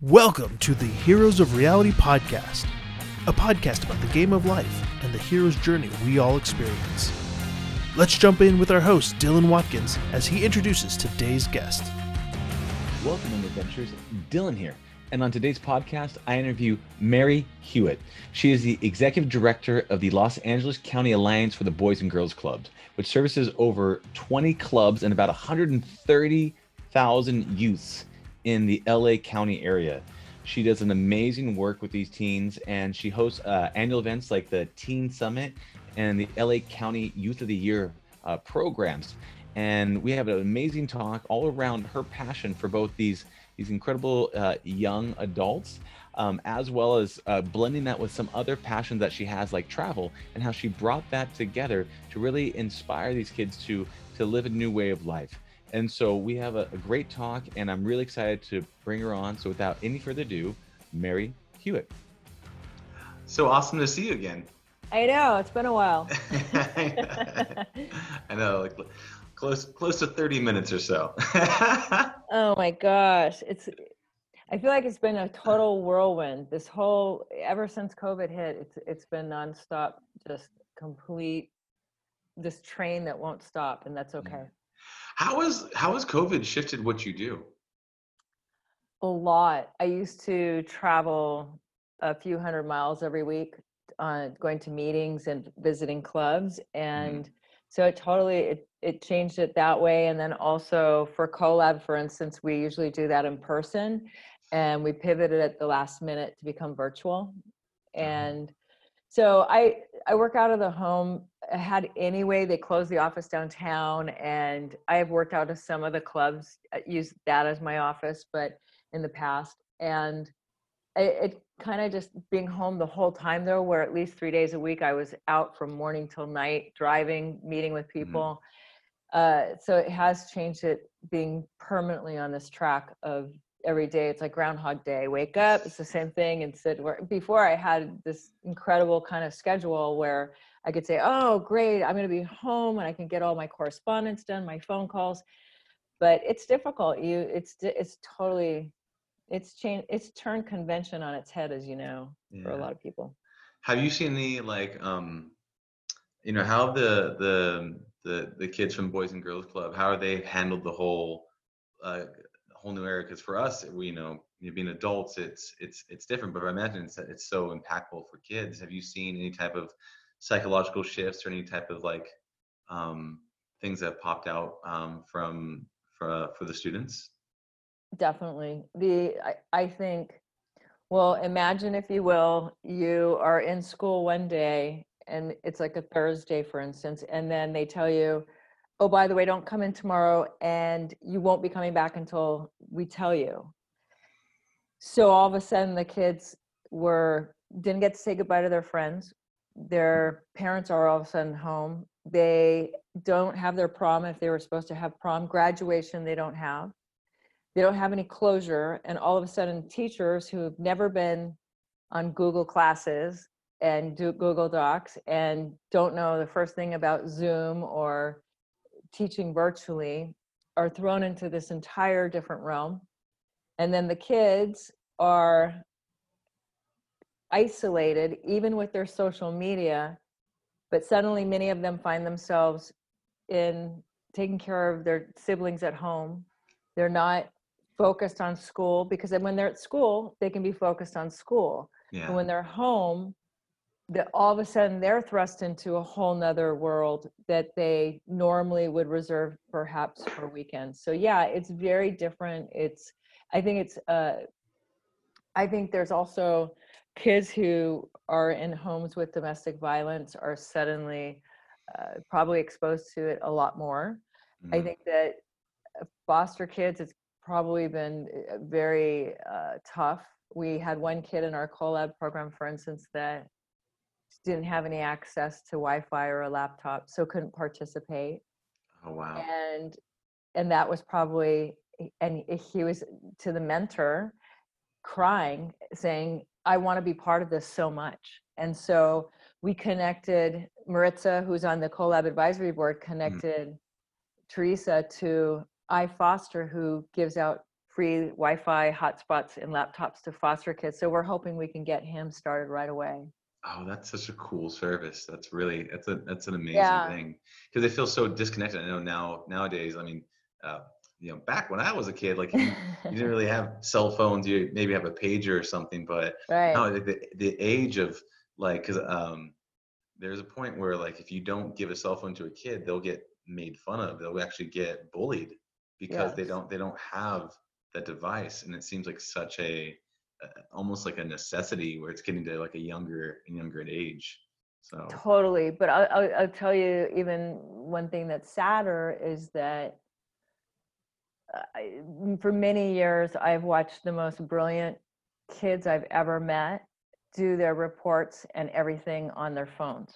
Welcome to the Heroes of Reality podcast, a podcast about the game of life and the hero's journey we all experience. Let's jump in with our host, Dylan Watkins, as he introduces today's guest. Welcome, adventures. Dylan here. And on today's podcast, I interview Mary Hewitt. She is the executive director of the Los Angeles County Alliance for the Boys and Girls Clubs, which services over 20 clubs and about 130,000 youths in the LA County area. She does an amazing work with these teens and she hosts uh, annual events like the Teen Summit and the LA County Youth of the Year uh, programs. And we have an amazing talk all around her passion for both these these incredible uh, young adults, um, as well as uh, blending that with some other passions that she has, like travel, and how she brought that together to really inspire these kids to to live a new way of life. And so we have a, a great talk, and I'm really excited to bring her on. So without any further ado, Mary Hewitt. So awesome to see you again. I know it's been a while. I know, like close close to 30 minutes or so. oh my gosh, it's. I feel like it's been a total whirlwind. This whole ever since COVID hit, it's it's been nonstop, just complete. This train that won't stop, and that's okay. Mm. How has how has COVID shifted what you do? A lot. I used to travel a few hundred miles every week, uh, going to meetings and visiting clubs, and mm-hmm. so it totally it it changed it that way. And then also for collab, for instance, we usually do that in person, and we pivoted at the last minute to become virtual, mm-hmm. and so I I work out of the home. Had anyway. They closed the office downtown, and I have worked out of some of the clubs. I use that as my office, but in the past, and it, it kind of just being home the whole time though, where at least three days a week I was out from morning till night, driving, meeting with mm-hmm. people. Mm-hmm. Uh, so it has changed it being permanently on this track of every day it's like groundhog day wake up it's the same thing and sit where before i had this incredible kind of schedule where i could say oh great i'm going to be home and i can get all my correspondence done my phone calls. But it's difficult you it's it's totally it's changed it's turned convention on its head as you know yeah. for a lot of people. Have you seen any like um you know how the the the the kids from boys and girls club how are they handled the whole uh, whole new era? Because for us we you know being adults it's it's it's different but i imagine it's, it's so impactful for kids. Have you seen any type of psychological shifts or any type of like um, things that popped out um, from for uh, for the students? Definitely. The I, I think well imagine if you will you are in school one day and it's like a thursday for instance and then they tell you oh by the way don't come in tomorrow and you won't be coming back until we tell you. So all of a sudden the kids were didn't get to say goodbye to their friends their parents are all of a sudden home they don't have their prom if they were supposed to have prom graduation they don't have they don't have any closure and all of a sudden teachers who have never been on google classes and do google docs and don't know the first thing about zoom or teaching virtually are thrown into this entire different realm. And then the kids are isolated, even with their social media, but suddenly many of them find themselves in taking care of their siblings at home. They're not focused on school because when they're at school, they can be focused on school. Yeah. And when they're home, that all of a sudden they're thrust into a whole nother world that they normally would reserve perhaps for weekends so yeah it's very different it's i think it's uh i think there's also kids who are in homes with domestic violence are suddenly uh, probably exposed to it a lot more mm-hmm. i think that uh, foster kids it's probably been uh, very uh, tough we had one kid in our collab program for instance that didn't have any access to Wi-Fi or a laptop, so couldn't participate. Oh wow! And and that was probably and he was to the mentor crying saying i want to be part of this so much and so we connected maritza who's on the collab advisory board mm. connected mm. teresa to iFoster who gives out free Wi-Fi hotspots and laptops to foster kids. So we're hoping we can get him started right away. Oh, that's such a cool service. That's really that's a that's an amazing Yeah. thing because they feel so disconnected. I know now nowadays. I mean, uh, you know, back when I was a kid, like you, you didn't really have cell phones. You maybe have a pager or something, but right. no, the, the age of like, because um, there's a point where like if you don't give a cell phone to a kid, they'll get made fun of. They'll actually get bullied because they don't they don't have that device, and it seems like such a uh, almost like a necessity where it's getting to like a younger and younger age. So Totally. But I'll, I'll, I'll tell you, even one thing that's sadder is that I, for many years, I've watched the most brilliant kids I've ever met do their reports and everything on their phones.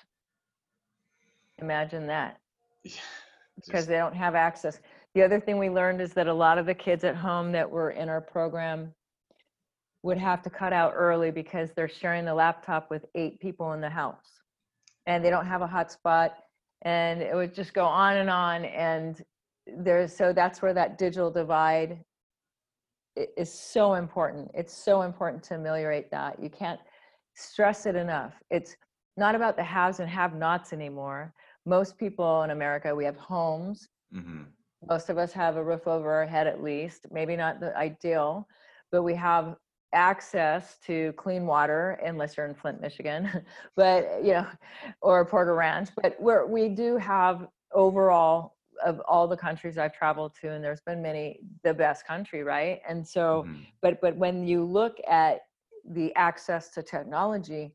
Imagine that yeah, because they don't have access. The other thing we learned is that a lot of the kids at home that were in our program would have to cut out early because they're sharing the laptop with eight people in the house and they don't have a hotspot and it would just go on and on and there's so that's where that digital divide is so important. It's so important to ameliorate that. You can't stress it enough. It's not about the haves and have nots anymore. Most people in america we have homes. Mhm. most of us have a roof over our head at least maybe not the ideal but we have access to clean water unless you're in flint michigan but you know or porter ranch but we're, we do have overall of all the countries i've traveled to and there's been many the best country right? And so Mhm. but but when you look at the access to technology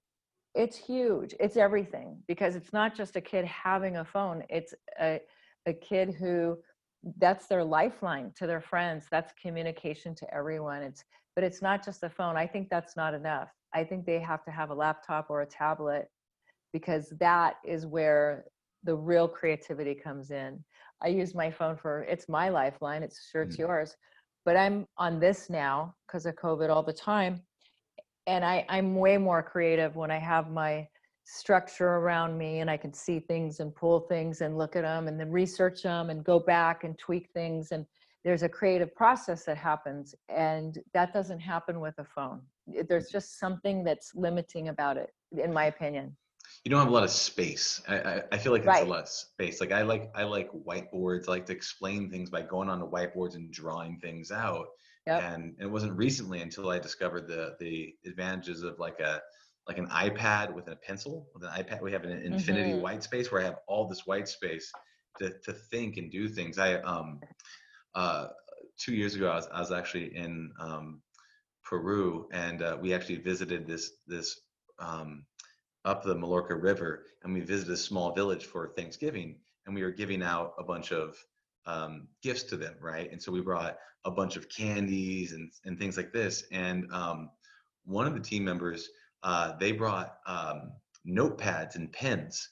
it's huge. It's everything because it's not just a kid having a phone it's a, a kid who that's their lifeline to their friends that's communication to everyone. It's but it's not just a phone. I think that's not enough. I think they have to have a laptop or a tablet because that is where the real creativity comes in i use my phone for it's my lifeline it's sure it's Mm. yours but i'm on this now because of covid all the time and I, i'm way more creative when i have my structure around me and i can see things and pull things and look at them and then research them and go back and tweak things and there's a creative process that happens and that doesn't happen with a phone Mm. there's just something that's limiting about it in my opinion you don't have a lot of space. I, I, I feel like it's Right. a lot of space. Like I like I like whiteboards. I like to explain things by going on the whiteboards and drawing things out. Yep. And it wasn't recently until I discovered the the advantages of like a like an iPad with a pencil. With an iPad, we have an infinity Mhm. white space where I have all this white space to to think and do things. I um uh two years ago I was I was actually in um Peru and uh, we actually visited this this um up the Mallorca River, and we visited a small village for Thanksgiving, and we were giving out a bunch of um, gifts to them, right? And so we brought a bunch of candies and and things like this. And um, one of the team members, uh, they brought um, notepads and pens,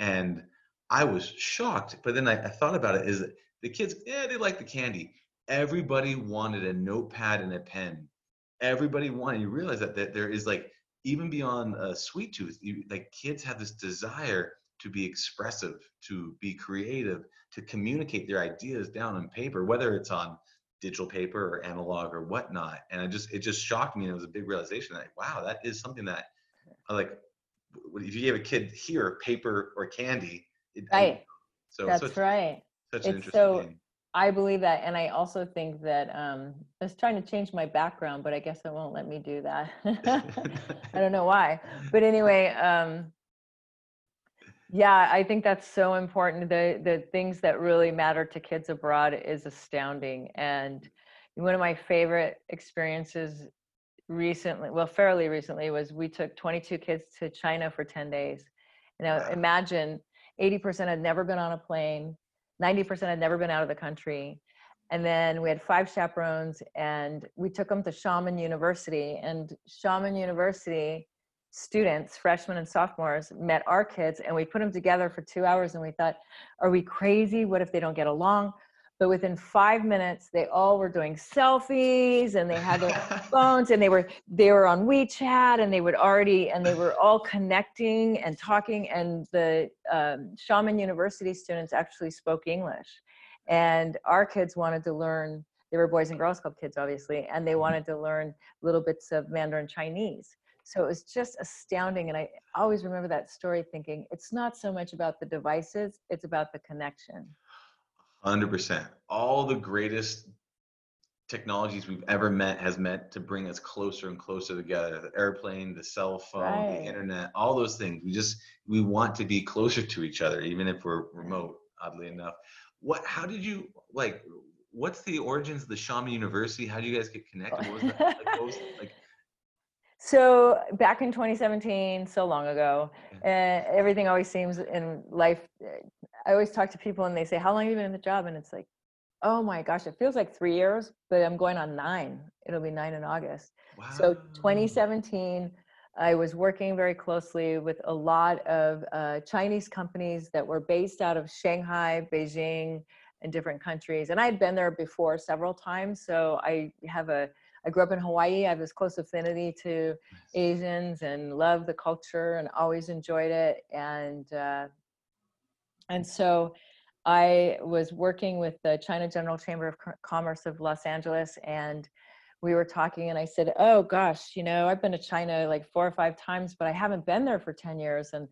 and I was shocked. But then I, I thought about it: is the kids, yeah, they like the candy. Everybody wanted a notepad and a pen. Everybody wanted. You realize that, that there is like even beyond uh, sweet tooth you, like kids have this desire to be expressive to be creative to communicate their ideas down on paper whether it's on digital paper or analog or whatnot. And i just it just shocked me and it was a big realization that wow that is something that like if you gave a kid here paper or candy it, I- right. So that's such, right. such an It's interesting so- thing I believe that, and I also think that um, I was trying to change my background, but I guess it won't let me do that. I don't know why, but anyway, um, yeah, I think that's so important. The the things that really matter to kids abroad is astounding, and one of my favorite experiences recently, well, fairly recently, was we took 22 kids to China for 10 days. Now, imagine 80% had never been on a plane, 90% had never been out of the country. And then we had five chaperones, and we took them to Xiamen University. And Xiamen University students, freshmen and sophomores, met our kids, and we put them together for two hours. And we thought, are we crazy? What if they don't get along? But within five minutes, they all were doing selfies, and they had their phones and they were they were on WeChat and they would already and they were all connecting and talking and the um, Xiamen University students actually spoke English and our kids wanted to learn they were Boys and Girls Club kids, obviously, and they wanted to learn little bits of Mandarin Chinese. So it was just astounding. And I always remember that story thinking, it's not so much about the devices, it's about the connection. 100%. All the greatest technologies we've ever met has meant to bring us closer and closer together. The airplane the cell phone Right. the internet all those things. We just we want to be closer to each other even if we're remote oddly enough. What how did you like what's the origins of the xiamen university? How do you guys get connected? What was that like, what was, like So back in 2017, so long ago, uh, everything always seems in life. uh, I always talk to people and they say, "How long have you been in the job?" And it's like, "Oh my gosh, it feels like three years, but I'm going on nine. It'll be nine in August." wow So 2017, I was working very closely with a lot of uh, Chinese companies that were based out of Shanghai, Beijing, and different countries. And I had been there before several times, so I have a. I grew up in Hawaii. I have this close affinity to Asians and love the culture and always enjoyed it. And uh, and so I was working with the China General Chamber of Commerce of Los Angeles, and we were talking, and I said, "Oh gosh, you know, I've been to China like four or five times, but I haven't been there for ten years, and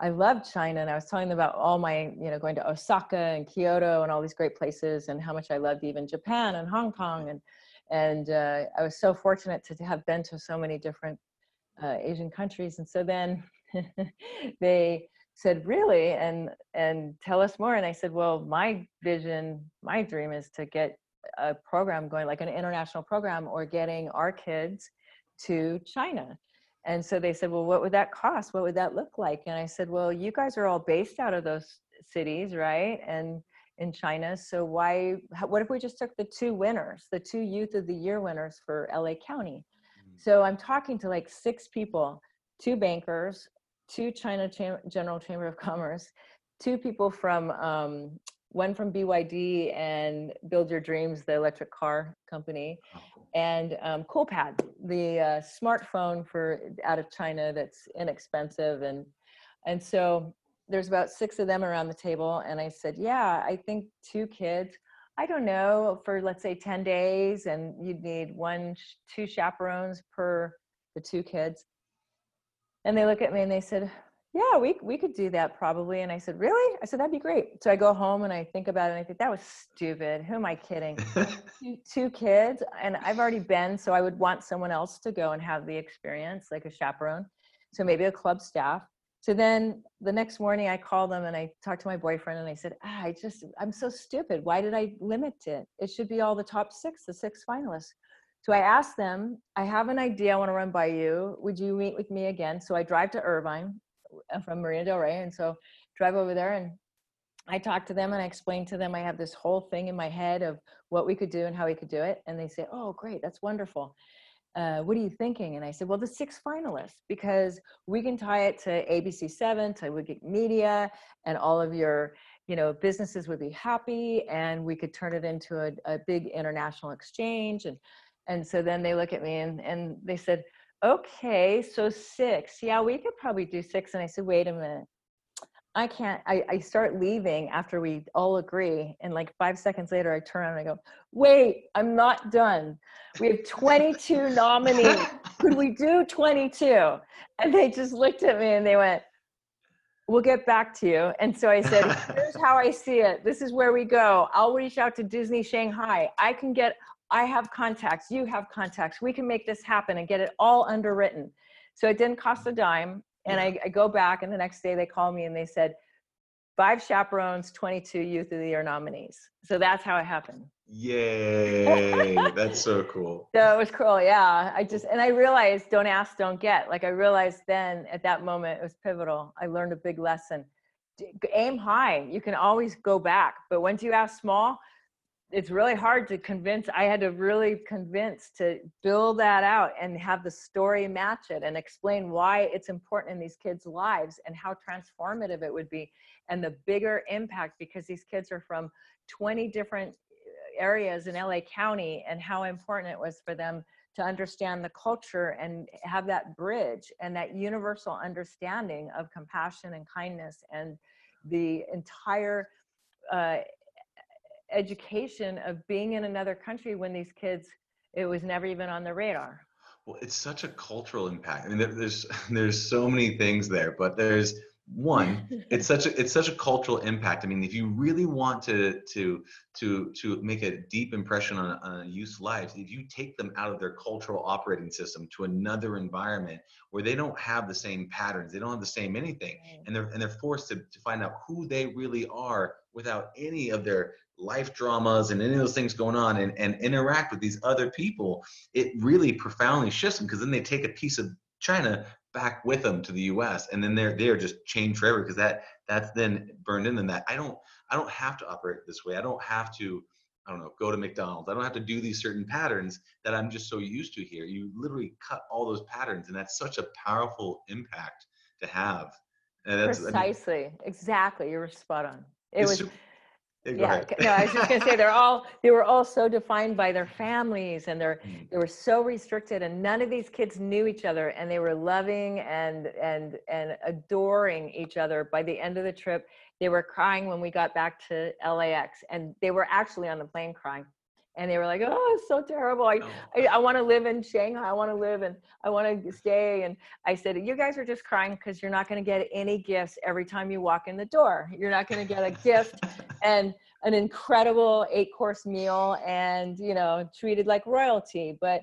I love China." And I was telling them about all my, you know, going to Osaka and Kyoto and all these great places, and how much I loved even Japan and Hong Kong, and and uh, I was so fortunate to have been to so many different uh, Asian countries. And so then they said, "Really?" and and tell us more. And I said, "Well, my vision, my dream is to get a program going, like an international program, or getting our kids to China." And so they said, "Well, what would that cost? What would that look like?" And I said, "Well, you guys are all based out of those cities, right?" And in China. So why? What if we just took the two winners, the two Youth of the Year winners for LA County? Mm. So I'm talking to like six people, two bankers, two China Cham- General Chamber of Commerce, two people from um, one from BYD and Build Your Dreams, the electric car company, Oh, cool. and um, CoolPad, the uh, smartphone for out of China that's inexpensive, and and so there's about six of them around the table, and I said, yeah, I think two kids. I don't know for let's say 10 days, and you'd need one, two chaperones per the two kids. And they look at me and they said, yeah, we we could do that probably. And I said, really? I said that'd be great. So I go home and I think about it, and I think that was stupid. Who am I kidding? two, two kids and i've already been so i would want someone else to go and have the experience like a chaperone so maybe a club staff so then the next morning i called them and i talked to my boyfriend and i said ah, i just i'm so stupid. Why did i limit it? It should be all the top six the six finalists. So i asked them i have an idea i want to run by you. Would you meet with me again? So i drive to irvine from marina del rey and so drive over there and I talked to them and I explained to them. I have this whole thing in my head of what we could do and how we could do it. And they say, Oh, great, that's wonderful. Uh, what are you thinking? And I said, Well, the six finalists, because we can tie it to ABC7, to Wigit Media, and all of your you know businesses would be happy and we could turn it into a, a big international exchange. And and so then they look at me and, and they said okay so six. Yeah we could probably do six. And i said wait a minute I can't. I, I start leaving after we all agree. And like five seconds later, I turn around and I go, wait, I'm not done. We have 22 nominees. Could we do 22? And they just looked at me and they went, we'll get back to you. And so I said, here's how I see it. This is where we go. I'll reach out to Disney Shanghai. I can get, I have contacts. You have contacts. We can make this happen and get it all underwritten. So it didn't cost a dime and I, I go back and the next day they call me and they said five chaperones 22 youth of the year nominees. So that's how it happened. Yay! That's so cool. so it was cool yeah. I just and i realized don't ask don't get. Like i realized then at that moment it was pivotal. I learned a big lesson. Aim high. You can always go back. But once you ask small it's really hard to convince i had to really convince to build that out and have the story match it and explain why it's important in these kids lives and how transformative it would be and the bigger impact because these kids are from 20 different uh, areas in la county and how important it was for them to understand the culture and have that bridge and that universal understanding of compassion and kindness and the entire uh, education of being in another country when these kids it was never even on the radar. Well it's such a cultural impact. I mean there, there's there's so many things there but there's one it's such a it's such a cultural impact. I mean if you really want to to to to make a deep impression on, on a youth's lives if you take them out of their cultural operating system to another environment where they don't have the same patterns they don't have the same anything and they're and they're forced to, to find out who they really are without any of their life dramas and any of those things going on and, and interact with these other people it really profoundly shifts them because then they take a piece of china back with them to the US and then they're they're just chained forever because that that's then burned in them that I don't I don't have to operate this way. I don't have to I don't know, go to McDonald's. I don't have to do these certain patterns that I'm just so used to here. You literally cut all those patterns and that's such a powerful impact to have. Precisely. I mean, exactly. You were spot on. It was yeah, no, I was just gonna say they're all they were all so defined by their families and they're mm. they were so restricted and none of these kids knew each other and they were loving and and and adoring each other. By the end of the trip they were crying when we got back to LAX and they were actually on the plane crying and they were like, "Oh, it's so terrible. I, I, I want to live in Shanghai. I want to live and I want to stay." And I said, "You guys are just crying because you're not going to get any gifts every time you walk in the door. You're not going to get a gift and an incredible eight-course meal and you know treated like royalty." But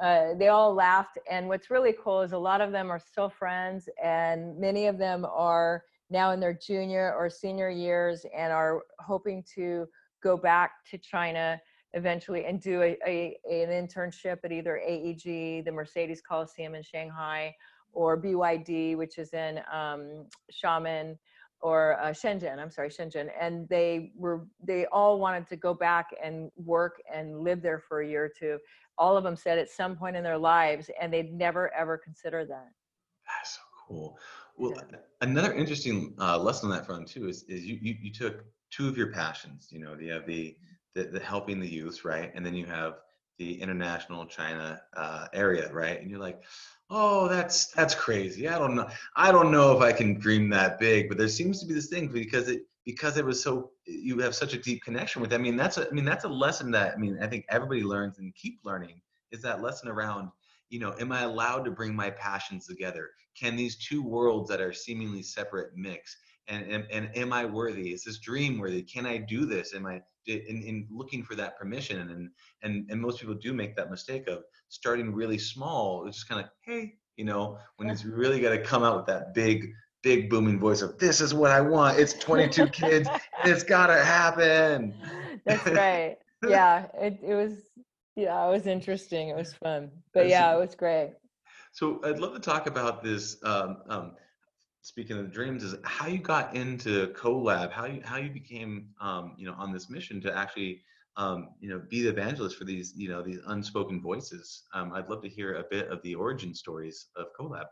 uh, they all laughed. And what's really cool is a lot of them are still friends, and many of them are now in their junior or senior years and are hoping to go back to China eventually and do a, a, an internship at either AEG, the Mercedes Coliseum in Shanghai, or BYD, which is in um, Xiamen or uh, Shenzhen. I'm sorry, Shenzhen. And they were they all wanted to go back and work and live there for a year or two. All of them said at some point in their lives, and they'd never ever consider that. That's so cool. Well, yeah. another interesting uh, lesson on that front too is is you, you you took two of your passions. You know, you have the the, the helping the youth, right? And then you have the international China uh, area, right? And you're like, oh, that's that's crazy. I don't know. I don't know if I can dream that big, but there seems to be this thing because it because it was so you have such a deep connection with. It. I mean, that's a I mean that's a lesson that I mean I think everybody learns and keep learning is that lesson around you know am i allowed to bring my passions together can these two worlds that are seemingly separate mix and, and, and am i worthy? Is this dream worthy? Can i do this? Am i in, in looking for that permission? And and and most people do make that mistake of starting really small. It's just kind of hey you know when it's really got to come out with that big big booming voice of this is what i want. It's 22 kids. It's gotta happen. That's right. Yeah it, it was yeah it was interesting. It was fun. But yeah it was great. So i'd love to talk about this um, um, speaking of dreams is how you got into collab how you how you became um, you know on this mission to actually um, you know be the evangelist for these you know these unspoken voices. Um, i'd love to hear a bit of the origin stories of collab.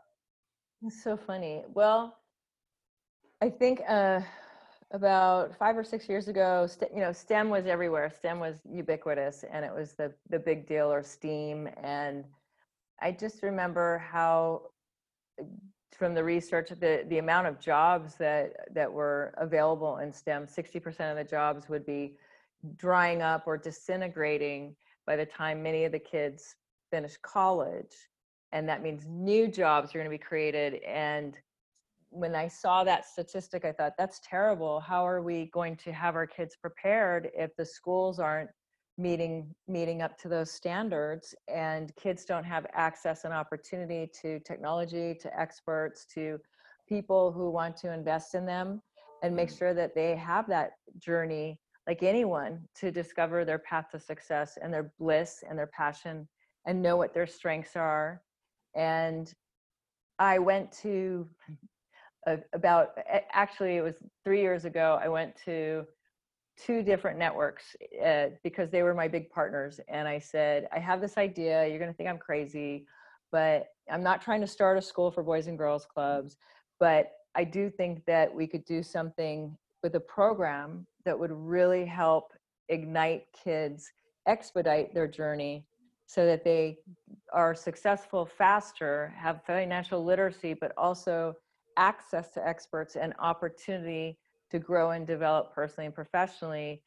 It's so funny. Well i think uh, about five or six years ago you know stem was everywhere. Stem was ubiquitous and it was the the big deal or steam. And i just remember how from the research, the, the amount of jobs that, that were available in STEM, 60% of the jobs would be drying up or disintegrating by the time many of the kids finish college. And that means new jobs are going to be created. And when I saw that statistic, I thought, that's terrible. How are we going to have our kids prepared if the schools aren't meeting meeting up to those standards and kids don't have access and opportunity to technology to experts to people who want to invest in them and make mm. sure that they have that journey like anyone to discover their path to success and their bliss and their passion and know what their strengths are and i went to about actually it was three years ago i went to two different networks uh, because they were my big partners. And I said, I have this idea. You're going to think I'm crazy, but I'm not trying to start a school for boys and girls clubs. But I do think that we could do something with a program that would really help ignite kids, expedite their journey so that they are successful faster, have financial literacy, but also access to experts and opportunity to grow and develop personally and professionally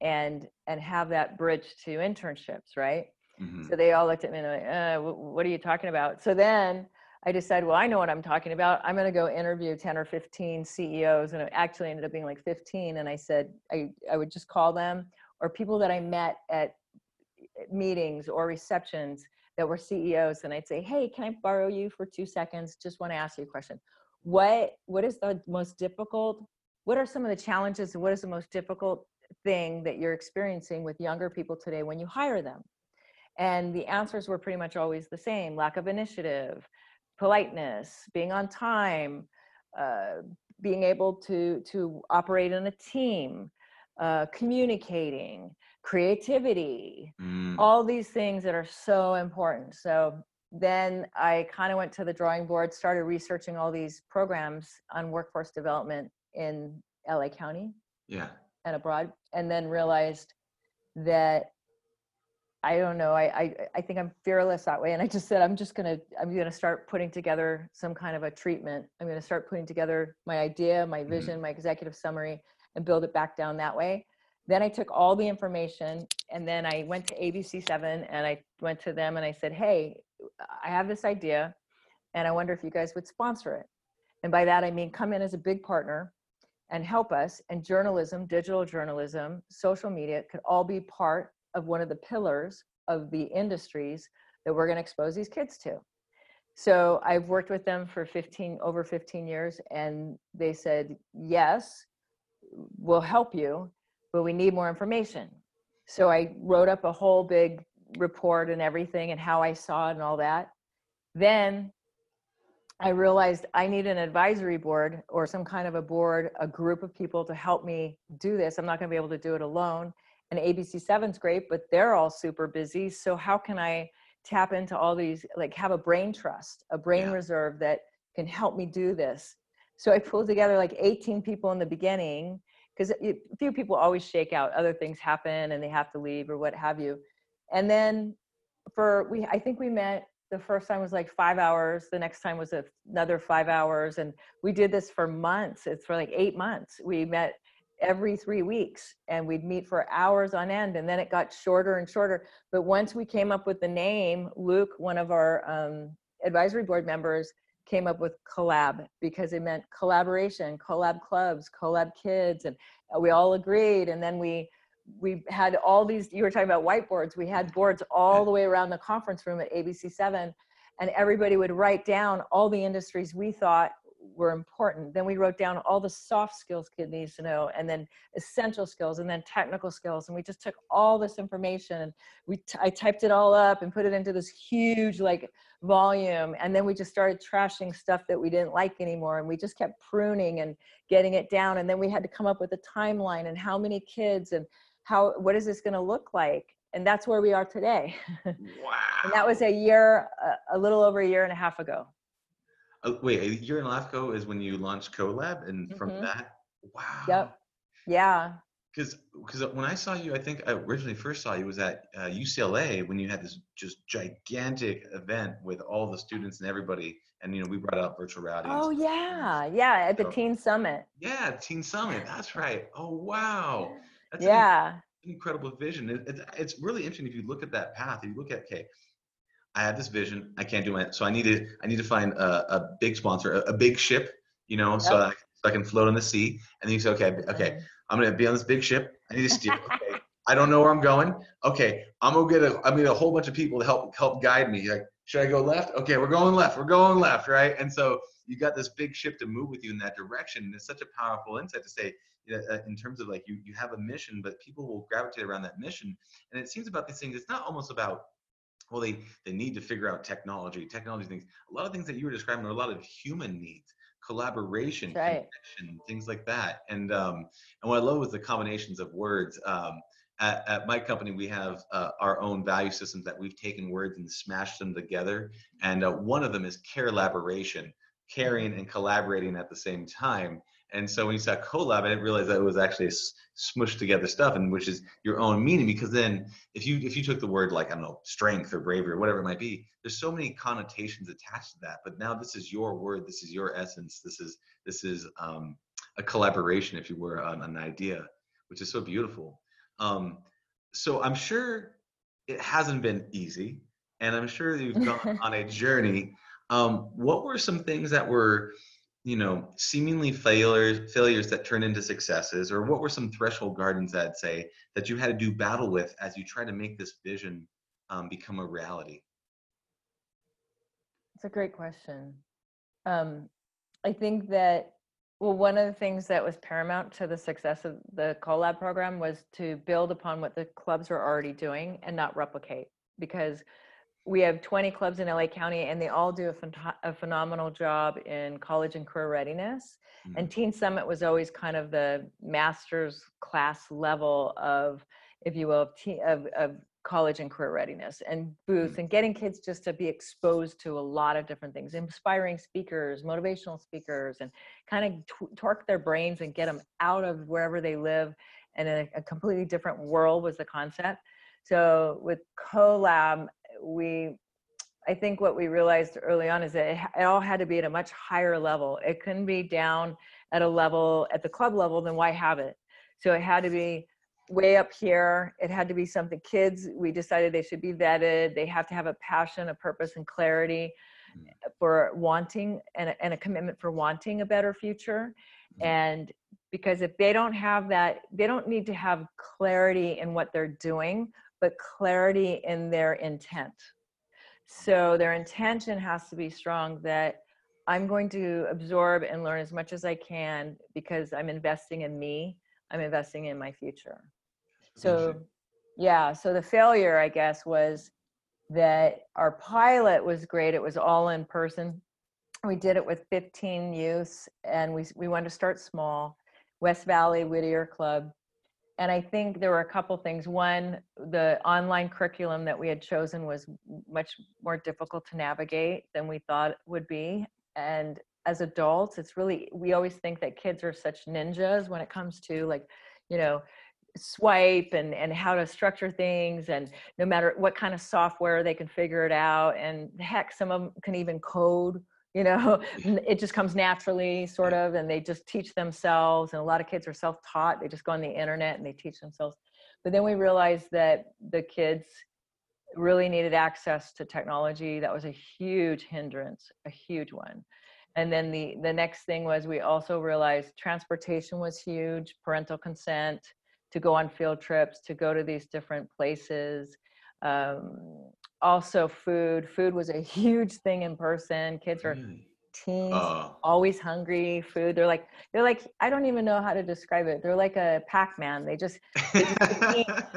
and and have that bridge to internships right Mhm. so they all looked at me and like uh, what are you talking about so then i decided well i know what i'm talking about i'm going to go interview 10 or 15 ceos and it actually ended up being like 15 and i said i, I would just call them or people that i met at meetings or receptions that were CEOs and I'd say, "Hey, can I borrow you for 2 seconds? Just want to ask you a question. What what is the most difficult? What are some of the challenges and what is the most difficult thing that you're experiencing with younger people today when you hire them?" And the answers were pretty much always the same: lack of initiative, politeness, being on time, uh, being able to to operate in a team, uh, communicating, creativity, Mm. all these things that are so important. So then I kind of went to the drawing board, started researching all these programs on workforce development in LA County Yeah. and abroad, and then realized that I don't know. I, I I think I'm fearless that way, and I just said I'm just gonna I'm gonna start putting together some kind of a treatment. I'm gonna start putting together my idea, my mm-hmm. vision, my executive summary, and build it back down that way. Then I took all the information, and then I went to ABC7, and I went to them, and I said, Hey, I have this idea, and I wonder if you guys would sponsor it. And by that I mean come in as a big partner and help us. And journalism, digital journalism, social media could all be part of one of the pillars of the industries that we're going to expose these kids to. So I've worked with them for 15 over 15 years and they said, "Yes, we'll help you, but we need more information." So I wrote up a whole big report and everything and how I saw it and all that. Then I realized I need an advisory board or some kind of a board, a group of people to help me do this. I'm not going to be able to do it alone. And ABC7's great, but they're all super busy. So how can I tap into all these, like have a brain trust, a brain Yeah. reserve that can help me do this? So I pulled together like 18 people in the beginning because a few people always shake out. Other things happen and they have to leave or what have you. And then for we, I think we met the first time was like five hours. The next time was another five hours, and we did this for months. It's for like eight months. We met every three weeks, and we'd meet for hours on end. And then it got shorter and shorter. But once we came up with the name, Luke, one of our um, advisory board members, came up with collab because it meant collaboration, collab clubs, collab kids, and we all agreed. And then we we had all these you were talking about whiteboards we had boards all the way around the conference room at abc7 and everybody would write down all the industries we thought were important. Then we wrote down all the soft skills kid needs to know and then essential skills and then technical skills and we just took all this information and we t- i typed it all up and put it into this huge like volume and then we just started trashing stuff that we didn't like anymore and we just kept pruning and getting it down and then we had to come up with a timeline and how many kids and how what is this going to look like and that's where we are today Wow. and that was a year a, a little over a year and a half ago Uh, wait, a year and a half ago is when you launched CoLab, and from Mhm. that, wow. yep yeah Because because when I saw you, I think I originally first saw you was at uh, UCLA when you had this just gigantic event with all the students and everybody, and you know we brought out virtual reality. oh yeah yeah at the So- teen summit Yeah, Teen Summit. That's right. Oh wow. That's an yeah incredible vision. It, it's it's really interesting if you look at that path. If you look at okay, I have this vision. I can't do it, so I need to I need to find a, a big sponsor, a, a big ship, you know, so, I, so I can float on the sea. And then you say, okay, okay, Mhm. I'm gonna be on this big ship. I need to steer. Okay. I don't know where I'm going. Okay, I'm gonna get a I'm gonna get a whole bunch of people to help help guide me. Like, should I go left? Okay, we're going left. We're going left, right? And so you got this big ship to move with you in that direction. And it's such a powerful insight to say, in terms of like you you have a mission, but people will gravitate around that mission. And it seems about these things. It's not almost about well, they they need to figure out technology, technology things. A lot of things that you were describing are a lot of human needs, collaboration, right. connection, things like that. And um, and what I love is the combinations of words. Um, at, at my company, we have uh, our own value systems that we've taken words and smashed them together. And uh, one of them is care collaboration, caring and collaborating at the same time. And so when you saw collab, I didn't realize that it was actually smushed together stuff, and which is your own meaning. Because then, if you if you took the word like I don't know, strength or bravery or whatever it might be, there's so many connotations attached to that. But now this is your word, this is your essence, this is this is um, a collaboration, if you were, on an idea, which is so beautiful. Um, so I'm sure it hasn't been easy, and I'm sure you've gone on a journey. Um, what were some things that were, you know, seemingly failures failures that turn into successes, or what were some threshold guardians that say that you had to do battle with as you try to make this vision um, become a reality? It's a great question. Um, I think that well, one of the things that was paramount to the success of the CoLab program was to build upon what the clubs were already doing and not replicate because we have 20 clubs in LA County and they all do a, phen- a phenomenal job in college and career readiness. Mm-hmm. And Teen Summit was always kind of the master's class level of, if you will, of, teen, of, of college and career readiness and booths mm-hmm. and getting kids just to be exposed to a lot of different things inspiring speakers motivational speakers and kind of t- torque their brains and get them out of wherever they live and in a, a completely different world was the concept so with colab we i think what we realized early on is that it, it all had to be at a much higher level it couldn't be down at a level at the club level then why have it so it had to be way up here. It had to be something kids, we decided they should be vetted. They have to have a passion, a purpose, and clarity mm. for wanting and a, and a commitment for wanting a better future. Mm. And because if they don't have that, they don't need to have clarity in what they're doing, but clarity in their intent. So their intention has to be strong that I'm going to absorb and learn as much as I can because I'm investing in me I'm investing in my future. So, yeah, so the failure, I guess, was that our pilot was great. It was all in person. We did it with 15 youths, and we we wanted to start small. West Valley Whittier Club, and I think there were a couple things. One, the online curriculum that we had chosen was much more difficult to navigate than we thought it would be, and as adults it's really we always think that kids are such ninjas when it comes to like you know swipe and and how to structure things and no matter what kind of software they can figure it out and heck some of them can even code you know it just comes naturally sort of and they just teach themselves and a lot of kids are self-taught they just go on the internet and they teach themselves. But then we realized that the kids really needed access to technology that was a huge hindrance a huge one. And then the the next thing was we also realized transportation was huge parental consent to go on field trips to go to these different places um, also food. Food was a huge thing in person. Kids are teens uh, always hungry food. They're like they're like i don't even know how to describe it. They're like a pac-man. They just, they just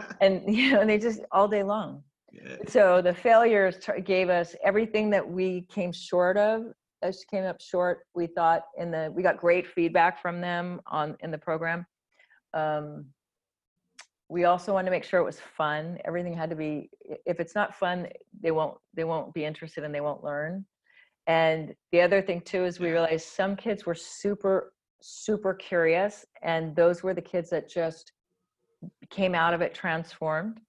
and you know they just all day long. Yeah. so the failures t- gave us everything that we came short of just came up short. We thought in the we got great feedback from them on in the program. Um, we also wanted to make sure it was fun. Everything had to be. If it's not fun, they won't they won't be interested and they won't learn. And the other thing too is we realized some kids were super super curious, and those were the kids that just came out of it transformed,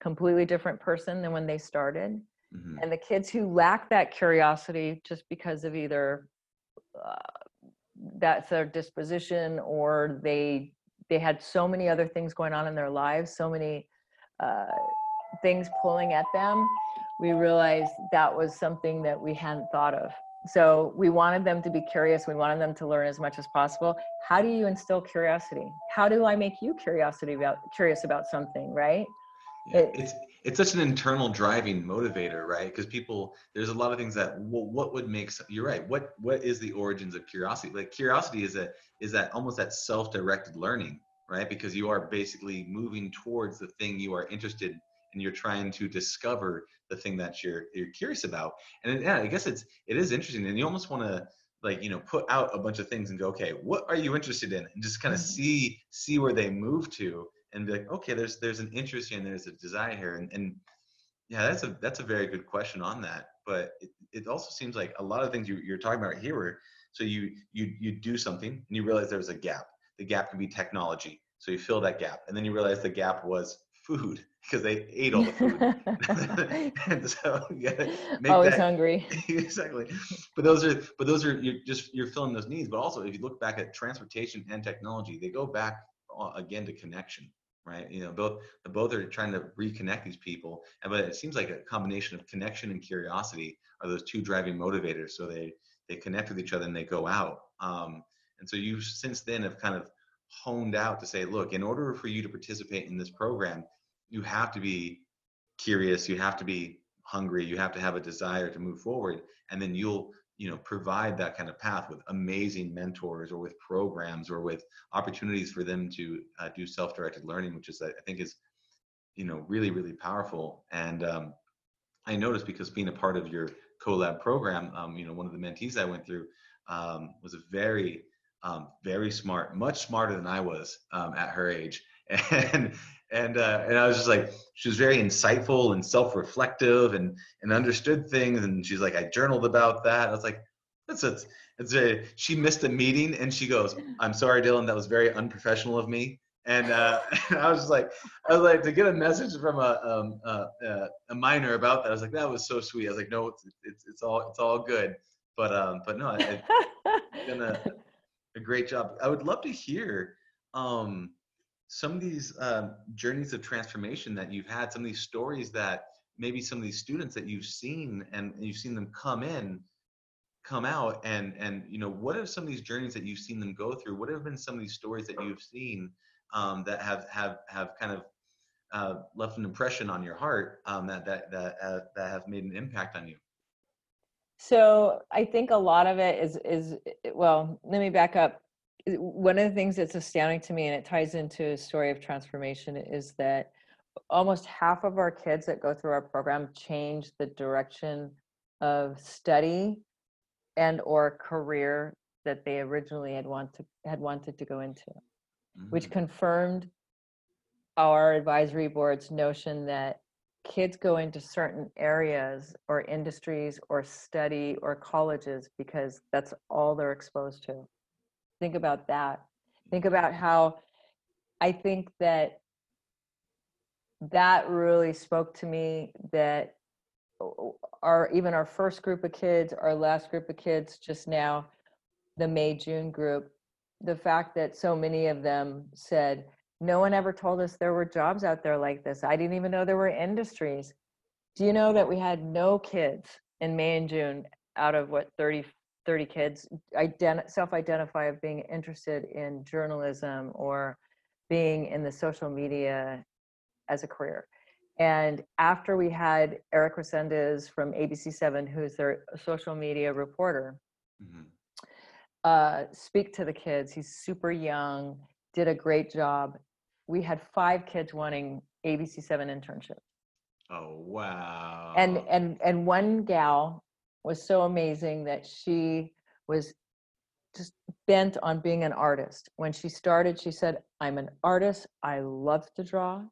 completely different person than when they started Mm-hmm. And the kids who lack that curiosity just because of either uh, that's their disposition or they they had so many other things going on in their lives, so many uh, things pulling at them, we realized that was something that we hadn't thought of. So we wanted them to be curious. We wanted them to learn as much as possible. How do you instill curiosity? How do I make you curiosity about curious about something, right? Yeah, it, it's it's such an internal driving motivator, right? Because people, there's a lot of things that well, what would make you're right. What what is the origins of curiosity? Like curiosity is a is that almost that self-directed learning, right? Because you are basically moving towards the thing you are interested in and you're trying to discover the thing that you're you're curious about. And yeah, I guess it's it is interesting, and you almost want to like you know put out a bunch of things and go, okay, what are you interested in, and just kind of mm-hmm. see see where they move to and be like, okay, there's there's an interest here and there's a desire here, and, and yeah, that's a that's a very good question on that. But it, it also seems like a lot of things you, you're talking about here were so you you you do something and you realize there's a gap. The gap could be technology, so you fill that gap, and then you realize the gap was food because they ate all the food. and so you make always that, hungry. exactly. But those are but those are you're just you're filling those needs. But also if you look back at transportation and technology, they go back uh, again to connection right? You know, both both are trying to reconnect these people, and but it seems like a combination of connection and curiosity are those two driving motivators. So they they connect with each other and they go out. Um, and so you since then have kind of honed out to say, look, in order for you to participate in this program, you have to be curious, you have to be hungry, you have to have a desire to move forward, and then you'll you know provide that kind of path with amazing mentors or with programs or with opportunities for them to uh, do self-directed learning which is i think is you know really really powerful. And um, i noticed because being a part of your collab program um, you know one of the mentees i went through um, was a very um, very smart much smarter than i was um, at her age. And and uh, and I was just like, she was very insightful and self-reflective and and understood things. And she's like, I journaled about that. I was like, that's it's it's a. She missed a meeting and she goes, I'm sorry, Dylan, that was very unprofessional of me. And, uh, and I was just like, I was like to get a message from a um, uh, a minor about that. I was like, that was so sweet. I was like, no, it's it's, it's all it's all good. But um, but no, it, it's been a, a great job. I would love to hear um some of these um, journeys of transformation that you've had, some of these stories that maybe some of these students that you've seen and you've seen them come in, come out, and and you know what are some of these journeys that you've seen them go through? What have been some of these stories that you've seen um, that have have have kind of uh, left an impression on your heart um, that that that uh, that have made an impact on you? So I think a lot of it is is well. Let me back up one of the things that's astounding to me, and it ties into a story of transformation, is that almost half of our kids that go through our program change the direction of study and or career that they originally had wanted had wanted to go into, mm-hmm. which confirmed our advisory board's notion that kids go into certain areas or industries or study or colleges because that's all they're exposed to think about that. Think mm-hmm. about how i think that that really spoke to me that our even our first group of kids our last group of kids just now the may june group the fact that so many of them said no one ever told us there were jobs out there like this. I didn't even know there were industries. Do you know that we had no kids in may and june out of what 30 30 kids ident- self-identify of being interested in journalism or being in the social media as a career. And after we had Eric Resendez from ABC7, who's their social media reporter, mm-hmm. uh, speak to the kids. He's super young, did a great job. We had five kids wanting ABC7 internships. Oh wow! And and and one gal was so amazing that she was just bent on being an artist. When she started, she said, I'm an artist. I love to draw.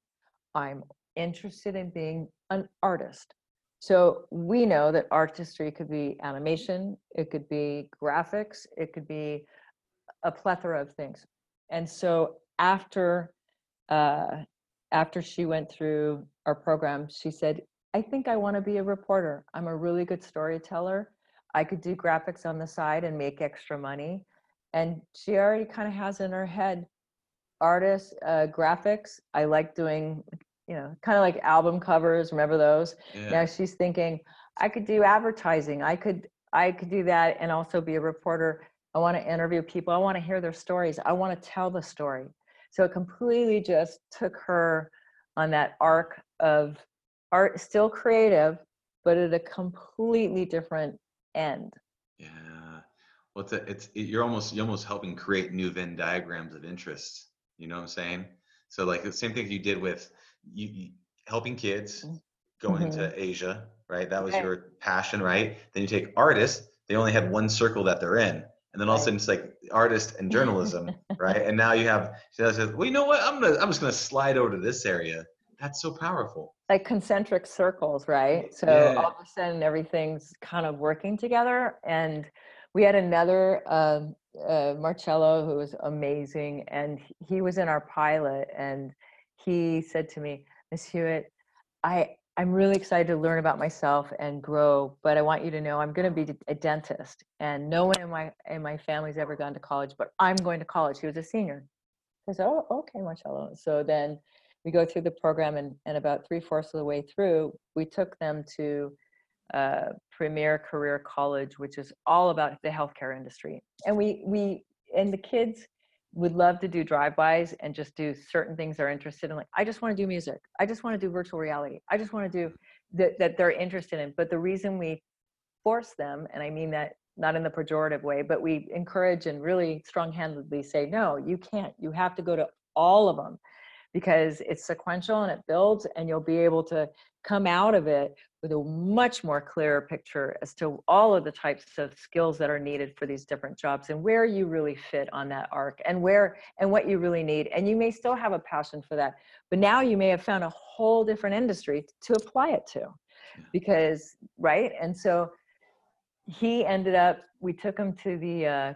I'm interested in being an artist. So we know that artistry could be animation, it could be graphics, it could be a plethora of things. And so after uh, after she went through our program, she said, I think I want to be a reporter. I'm a really good storyteller. I could do graphics on the side and make extra money. And she already kind of has in her head artists, uh, graphics. I like doing, you know, kind of like album covers. Remember those? Yeah. Now she's thinking, I could do advertising. I could, I could do that and also be a reporter. I want to interview people. I want to hear their stories. I want to tell the story. So it completely just took her on that arc of art still creative but at a completely different end. Yeah. Well it's a, it's it, you're almost you're almost helping create new venn diagrams of interest you know what i'm saying? So like the same thing you did with you, you helping kids mm-hmm. going mm-hmm. to asia right? That was right. your passion right? Then you take artists they only had one circle that they're in and then all of a sudden it's like artist and journalism right? And now you have says well you know what? I'm gonna i'm just gonna slide over to this area that's so powerful. Like concentric circles right? So yeah. all of a sudden everything's kind of working together and we had another uh, uh, marcello who was amazing and he was in our pilot and he said to me miss hewitt i i'm really excited to learn about myself and grow but i want you to know i'm going to be a dentist and no one in my in my family's ever gone to college but i'm going to college. He was a senior. I said oh okay marcello. So then we go through the program and, and about three fourths of the way through, we took them to uh, Premiere Career College, which is all about the healthcare industry. And we, we, and the kids would love to do drive-bys and just do certain things they're interested in. Like, I just want to do music. I just want to do virtual reality. I just want to do that, that they're interested in. But the reason we force them, and I mean that not in the pejorative way, but we encourage and really strong-handedly say, no, you can't. You have to go to all of them because it's sequential and it builds and you'll be able to come out of it with a much more clearer picture as to all of the types of skills that are needed for these different jobs and where you really fit on that arc and where and what you really need. And you may still have a passion for that but now you may have found a whole different industry to apply it to because right? And so he ended up we took him to the uh,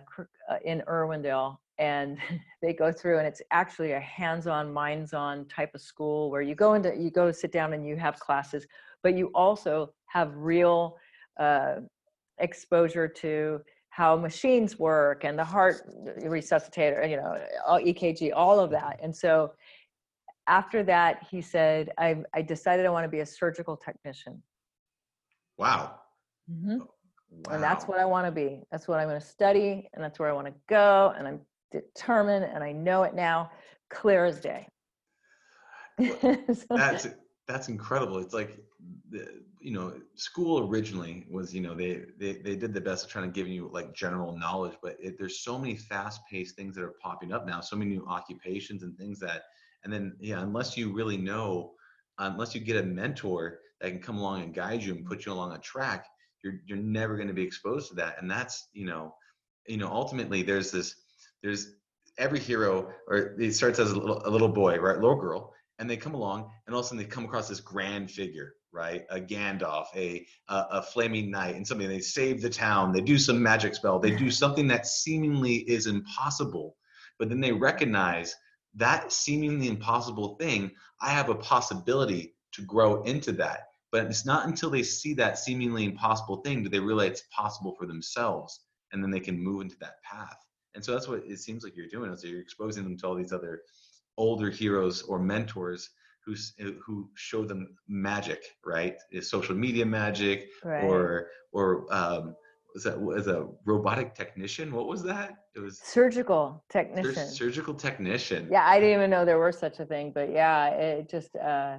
uh in irwindale and they go through and it's actually a hands-on minds-on type of school where you go into you go sit down and you have classes but you also have real uh, exposure to how machines work and the heart resuscitator you know all ekg all of that and so after that he said i, I decided i want to be a surgical technician wow mm-hmm. wow. and that's what i want to be that's what i'm going to study and that's where i want to go and i'm determined and I know it now, clear as day. that's that's incredible. It's like the, you know, school originally was, you know, they, they they did the best of trying to give you like general knowledge, but it, there's so many fast-paced things that are popping up now, so many new occupations and things that, and then yeah, unless you really know, unless you get a mentor that can come along and guide you and put you along a track, you're you're never going to be exposed to that, and that's you know, you know, ultimately there's this there's every hero, or he starts as a little, a little boy, right, little girl, and they come along, and all of a sudden they come across this grand figure, right, a Gandalf, a a, a flaming knight, and something. They save the town. They do some magic spell. They do something that seemingly is impossible, but then they recognize that seemingly impossible thing. I have a possibility to grow into that. But it's not until they see that seemingly impossible thing do they realize it's possible for themselves, and then they can move into that path and so that's what it seems like you're doing is you're exposing them to all these other older heroes or mentors who who show them magic right? Is social media magic right. or or um was that was a robotic technician? What was that? It was surgical technician. sur- surgical technician. Yeah i didn't even know there were such a thing but yeah it just uh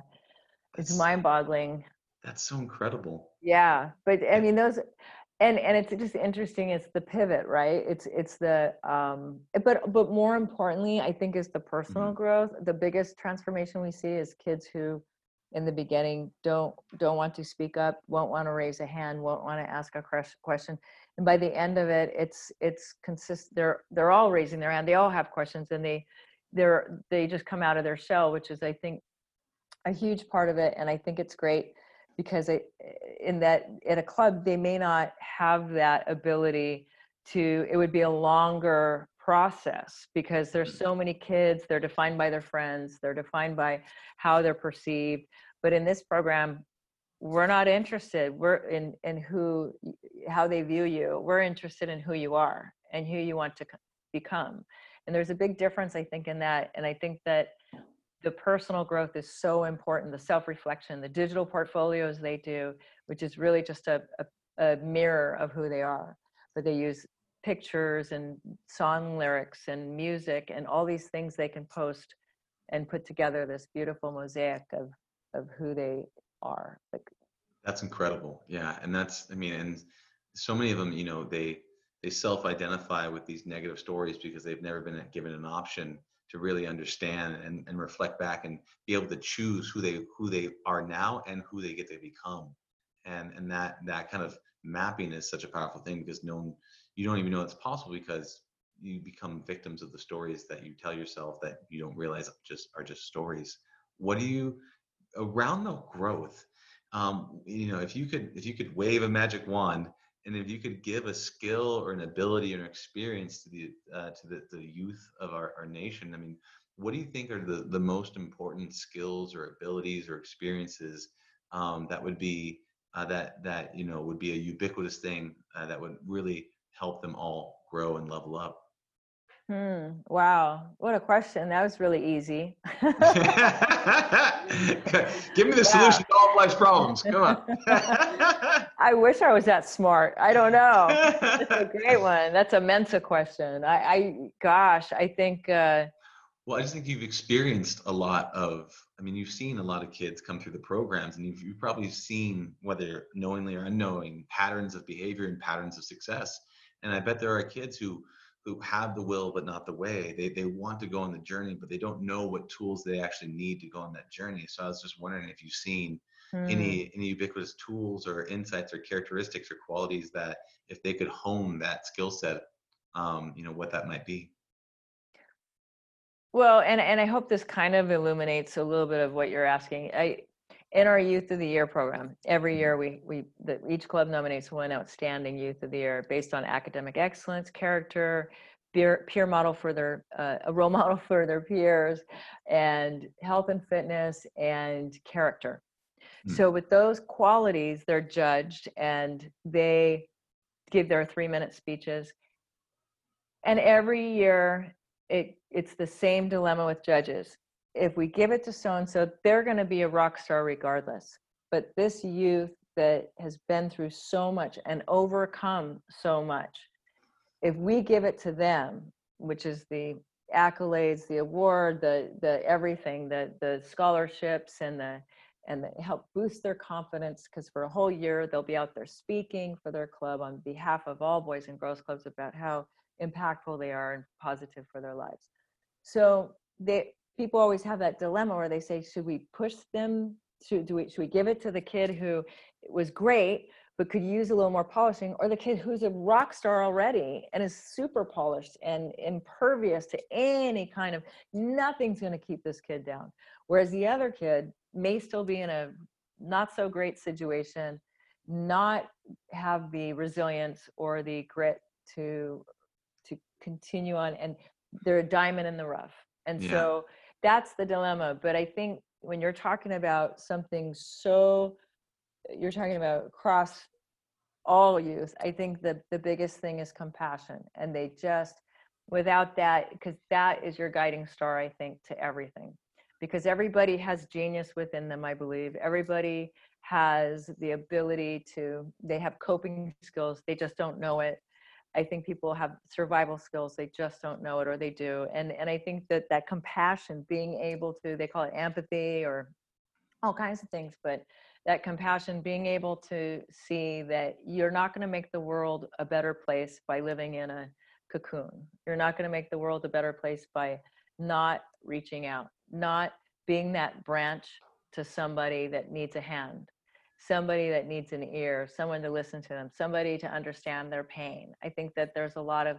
it's mind boggling that's so incredible. Yeah but i mean those and and it's just interesting it's the pivot right? It's it's the um but but more importantly i think is the personal mm-hmm. growth. The biggest transformation we see is kids who in the beginning don't don't want to speak up won't want to raise a hand won't want to ask a question. And by the end of it it's it's consist they're they're all raising their hand they all have questions and they they're they just come out of their shell which is i think a huge part of it and i think it's great because in that at a club they may not have that ability to it would be a longer process because there's mm-hmm. so many kids they're defined by their friends they're defined by how they're perceived. But in this program we're not interested we're in in who how they view you we're interested in who you are and who you want to become. And there's a big difference i think in that and i think that the personal growth is so important the self-reflection the digital portfolios they do which is really just a, a, a, mirror of who they are. But they use pictures and song lyrics and music and all these things they can post and put together this beautiful mosaic of of who they are. Like that's incredible. Yeah and that's i mean and so many of them you know they they self-identify with these negative stories because they've never been given an option to really understand and, and reflect back and be able to choose who they who they are now and who they get to become. And and that that kind of mapping is such a powerful thing because no one you don't even know it's possible because you become victims of the stories that you tell yourself that you don't realize just are just stories. What do you around the growth um, you know if you could if you could wave a magic wand and if you could give a skill or an ability or an experience to the uh, to the, the youth of our, our nation i mean what do you think are the, the most important skills or abilities or experiences um, that would be uh, that that you know would be a ubiquitous thing uh, that would really help them all grow and level up Hmm. Wow. What a question. That was really easy. Give me the solution to all life's problems. Come on. I wish I was that smart. I don't know. That's a great one. That's a Mensa question. I, I gosh, I think. Uh, well, I just think you've experienced a lot of. I mean, you've seen a lot of kids come through the programs, and you've, you've probably seen, whether knowingly or unknowing, patterns of behavior and patterns of success. And I bet there are kids who who have the will but not the way. They they want to go on the journey, but they don't know what tools they actually need to go on that journey. So I was just wondering if you've seen hmm. any any ubiquitous tools or insights or characteristics or qualities that if they could hone that skill set, um, you know, what that might be. Well, and and I hope this kind of illuminates a little bit of what you're asking. I in our youth of the year program every year we we the, each club nominates one outstanding youth of the year based on academic excellence character peer, peer model for their uh, a role model for their peers and health and fitness and character mm. so with those qualities they're judged and they give their three minute speeches and every year it, it's the same dilemma with judges if we give it to so and so, they're going to be a rock star regardless. But this youth that has been through so much and overcome so much, if we give it to them, which is the accolades, the award, the the everything, the the scholarships and the and help boost their confidence because for a whole year they'll be out there speaking for their club on behalf of all boys and girls clubs about how impactful they are and positive for their lives. So they people always have that dilemma where they say, should we push them? Should, do we, should we give it to the kid who was great, but could use a little more polishing, or the kid who's a rock star already and is super polished and impervious to any kind of, nothing's going to keep this kid down. Whereas the other kid may still be in a not so great situation, not have the resilience or the grit to to continue on and they're a diamond in the rough and yeah. so that's the dilemma but i think when you're talking about something so you're talking about across all youth i think the the biggest thing is compassion and they just without that because that is your guiding star i think to everything because everybody has genius within them i believe. Everybody has the ability to they have coping skills they just don't know it. I think people have survival skills they just don't know it or they do. And and I think that that compassion being able to they call it empathy or all kinds of things but that compassion being able to see that you're not going to make the world a better place by living in a cocoon. You're not going to make the world a better place by not reaching out not being that branch to somebody that needs a hand somebody that needs an ear, someone to listen to them, somebody to understand their pain. I think that there's a lot of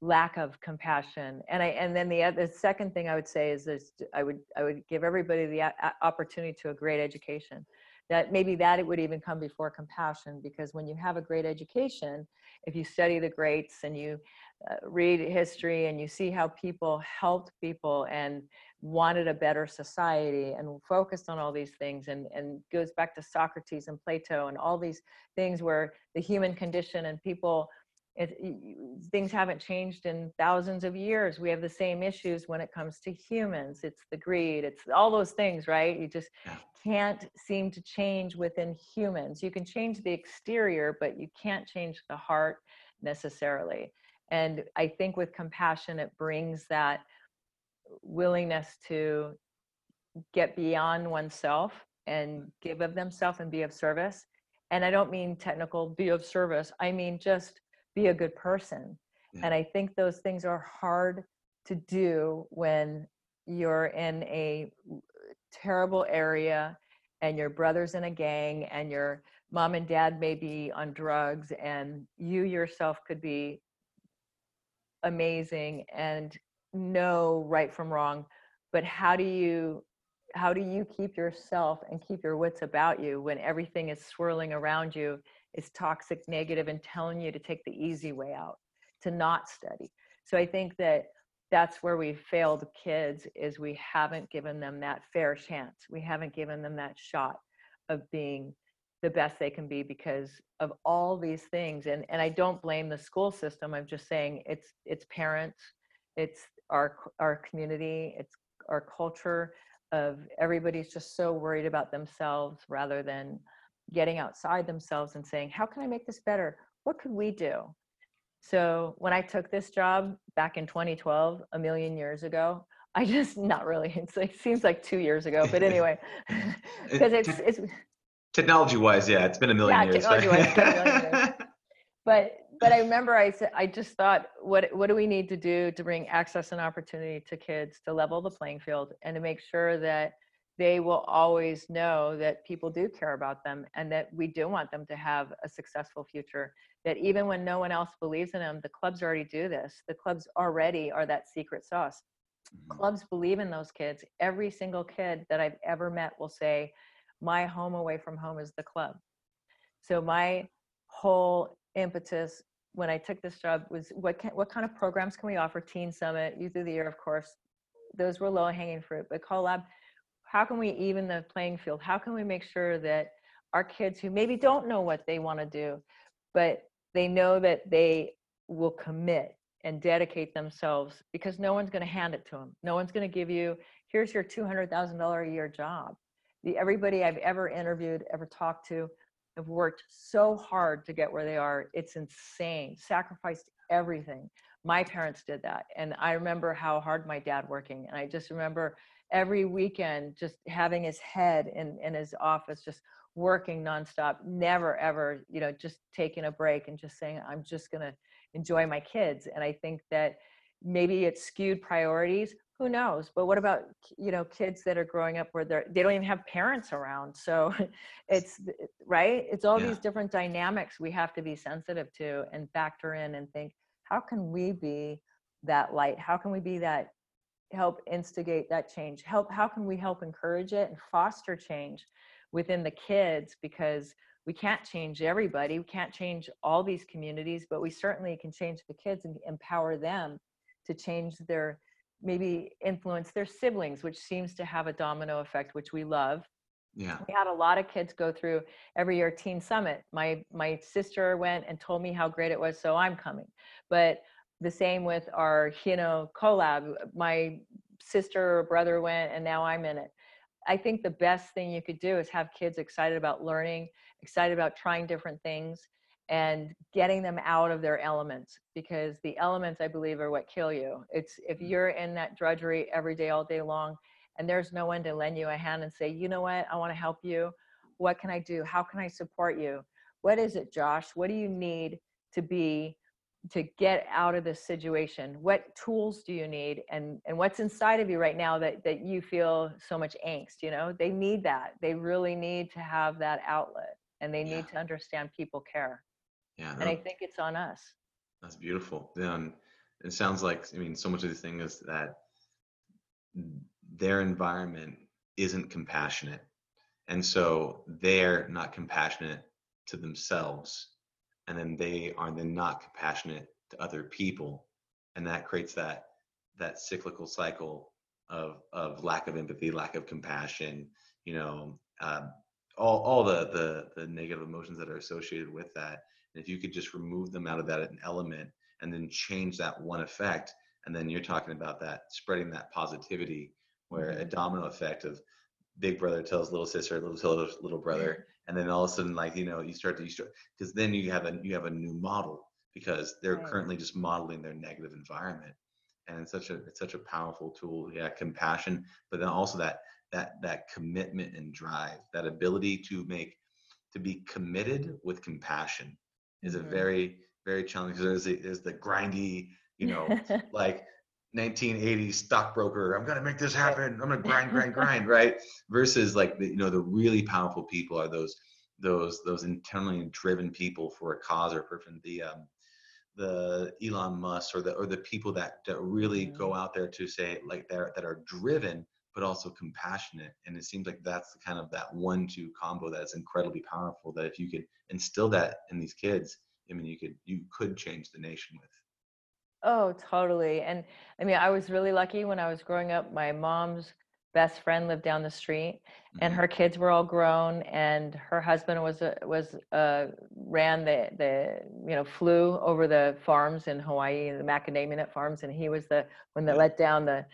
lack of compassion. And I and then the other second thing I would say is this I would I would give everybody the opportunity to a great education. That maybe that it would even come before compassion because when you have a great education, if you study the greats and you uh, Uh, read history and you see how people helped people and wanted a better society and focused on all these things and, and goes back to Socrates and Plato and all these things where the human condition and people it, things haven't changed in thousands of years. We have the same issues when it comes to humans. It's the greed, it's all those things, right? You just can't seem to change within humans. You can change the exterior, but you can't change the heart necessarily. And I think with compassion, it brings that willingness to get beyond oneself and give of themselves and be of service. And I don't mean technical, be of service. I mean just be a good person. Yeah. And I think those things are hard to do when you're in a terrible area and your brother's in a gang and your mom and dad may be on drugs and you yourself could be amazing and know right from wrong but how do you how do you keep yourself and keep your wits about you when everything is swirling around you is toxic negative and telling you to take the easy way out to not study? So i think that that's where we failed kids is we haven't given them that fair chance. We haven't given them that shot of being the best they can be because of all these things and and i don't blame the school system i'm just saying it's it's parents it's our our community it's our culture of everybody's just so worried about themselves rather than getting outside themselves and saying how can i make this better? What could we do? So when i took this job back in 2012 a million years ago i just not really it's like seems like two years ago but anyway because it's it's Technology wise, yeah, it's been a million Yeah, years. technology-wise, it's been a million years. but but I remember I said I just thought what what do we need to do to bring access and opportunity to kids to level the playing field and to make sure that they will always know that people do care about them and that we do want them to have a successful future that even when no one else believes in them the clubs already do this the clubs already are that secret sauce Mhm. clubs believe in those kids every single kid that i've ever met will say my home away from home is the club so my whole impetus when I took this job was what can, what kind of programs can we offer? Teen Summit, Youth of the Year, of course. Those were low hanging fruit. But collab, how can we even the playing field? How can we make sure that our kids who maybe don't know what they want to do, but they know that they will commit and dedicate themselves because no one's going to hand it to them. No one's going to give you, here's your $200,000 a year job. The, everybody I've ever interviewed, ever talked to, have worked so hard to get where they are. It's insane. Sacrificed everything. My parents did that. And I remember how hard my dad working. And I just remember every weekend just having his head in, in his office, just working nonstop, never ever, you know, just taking a break and just saying, I'm just gonna enjoy my kids. And I think that maybe it's skewed priorities who knows? But what about you know kids that are growing up where they're they don't even have parents around so it's right? It's all Yeah. these different dynamics we have to be sensitive to and factor in and think how can we be that light? How can we be that help instigate that change? Help how can we help encourage it and foster change within the kids? Because we can't change everybody we can't change all these communities but we certainly can change the kids and empower them to change their maybe influence their siblings which seems to have a domino effect which we love. Yeah. we had a lot of kids go through every year teen summit. My my sister went and told me how great it was so i'm coming. But the same with our know collab. My sister or brother went and now i'm in it. I think the best thing you could do is have kids excited about learning excited about trying different things and getting them out of their elements because the elements i believe are what kill you. It's if mm. you're in that drudgery every day all day long and there's no one to lend you a hand and say you know what? I want to help you. What can i do? How can i support you? What is it josh? What do you need to be to get out of this situation? What tools do you need and and what's inside of you right now that that you feel so much angst you know? They need that. They really need to have that outlet and they need Yeah. to understand people care Yeah. and i think it's on us That's beautiful. Yeah, and it sounds like I mean, so much of the thing is that their environment isn't compassionate, and so they're not compassionate to themselves, and then they are then not compassionate to other people, and that creates that that cyclical cycle of of lack of empathy, lack of compassion. You know, um, all all the the the negative emotions that are associated with that. And if you could just remove them out of that element and then change that one effect, and then you're talking about that spreading that positivity, where a Mhm. domino effect of big brother tells little sister, little tells little brother, and then all of a sudden, like you know, you start to you start because then you have a you have a new model because they're Right. currently just modeling their negative environment, and it's such a it's such a powerful tool. Yeah, compassion, but then also that that that commitment and drive, that ability to make to be committed with compassion is a Mhm. very very challenging because there's, the- there's the grindy you know like 1980s stockbroker i'm gonna make this happen. I'm gonna grind grind grind right? Versus like the you know the really powerful people are those those those internally driven people for a cause or person the um the elon musk or the or the people that that really go out there to say like they're that are driven but also compassionate and it seems like that's the kind of that one two combo that's incredibly powerful that if you could instill that in these kids i mean you could you could change the nation with Oh, totally. And I mean, I was really lucky when I was growing up. My mom's best friend lived down the street and Mhm. her kids were all grown and her husband was a, was uh ran the the you know flew over the farms in Hawaii the macadamia nut farms and he was the one that Yeah. let down the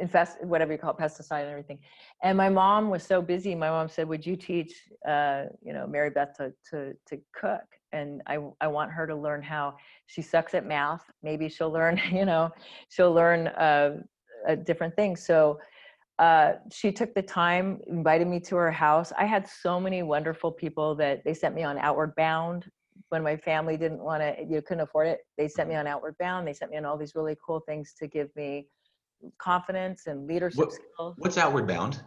infest whatever you call it pesticide and everything and my mom was so busy my mom said would you teach uh you know Mary Beth to to to cook and I I want her to learn how she sucks at math maybe she'll learn you know she'll learn uh, uh different things so uh, she took the time, invited me to her house. I had so many wonderful people that they sent me on Outward Bound when my family didn't want to, you couldn't afford it. They sent me Mhm. on Outward Bound. They sent me on all these really cool things to give me confidence and leadership What- skills. What's Outward Bound?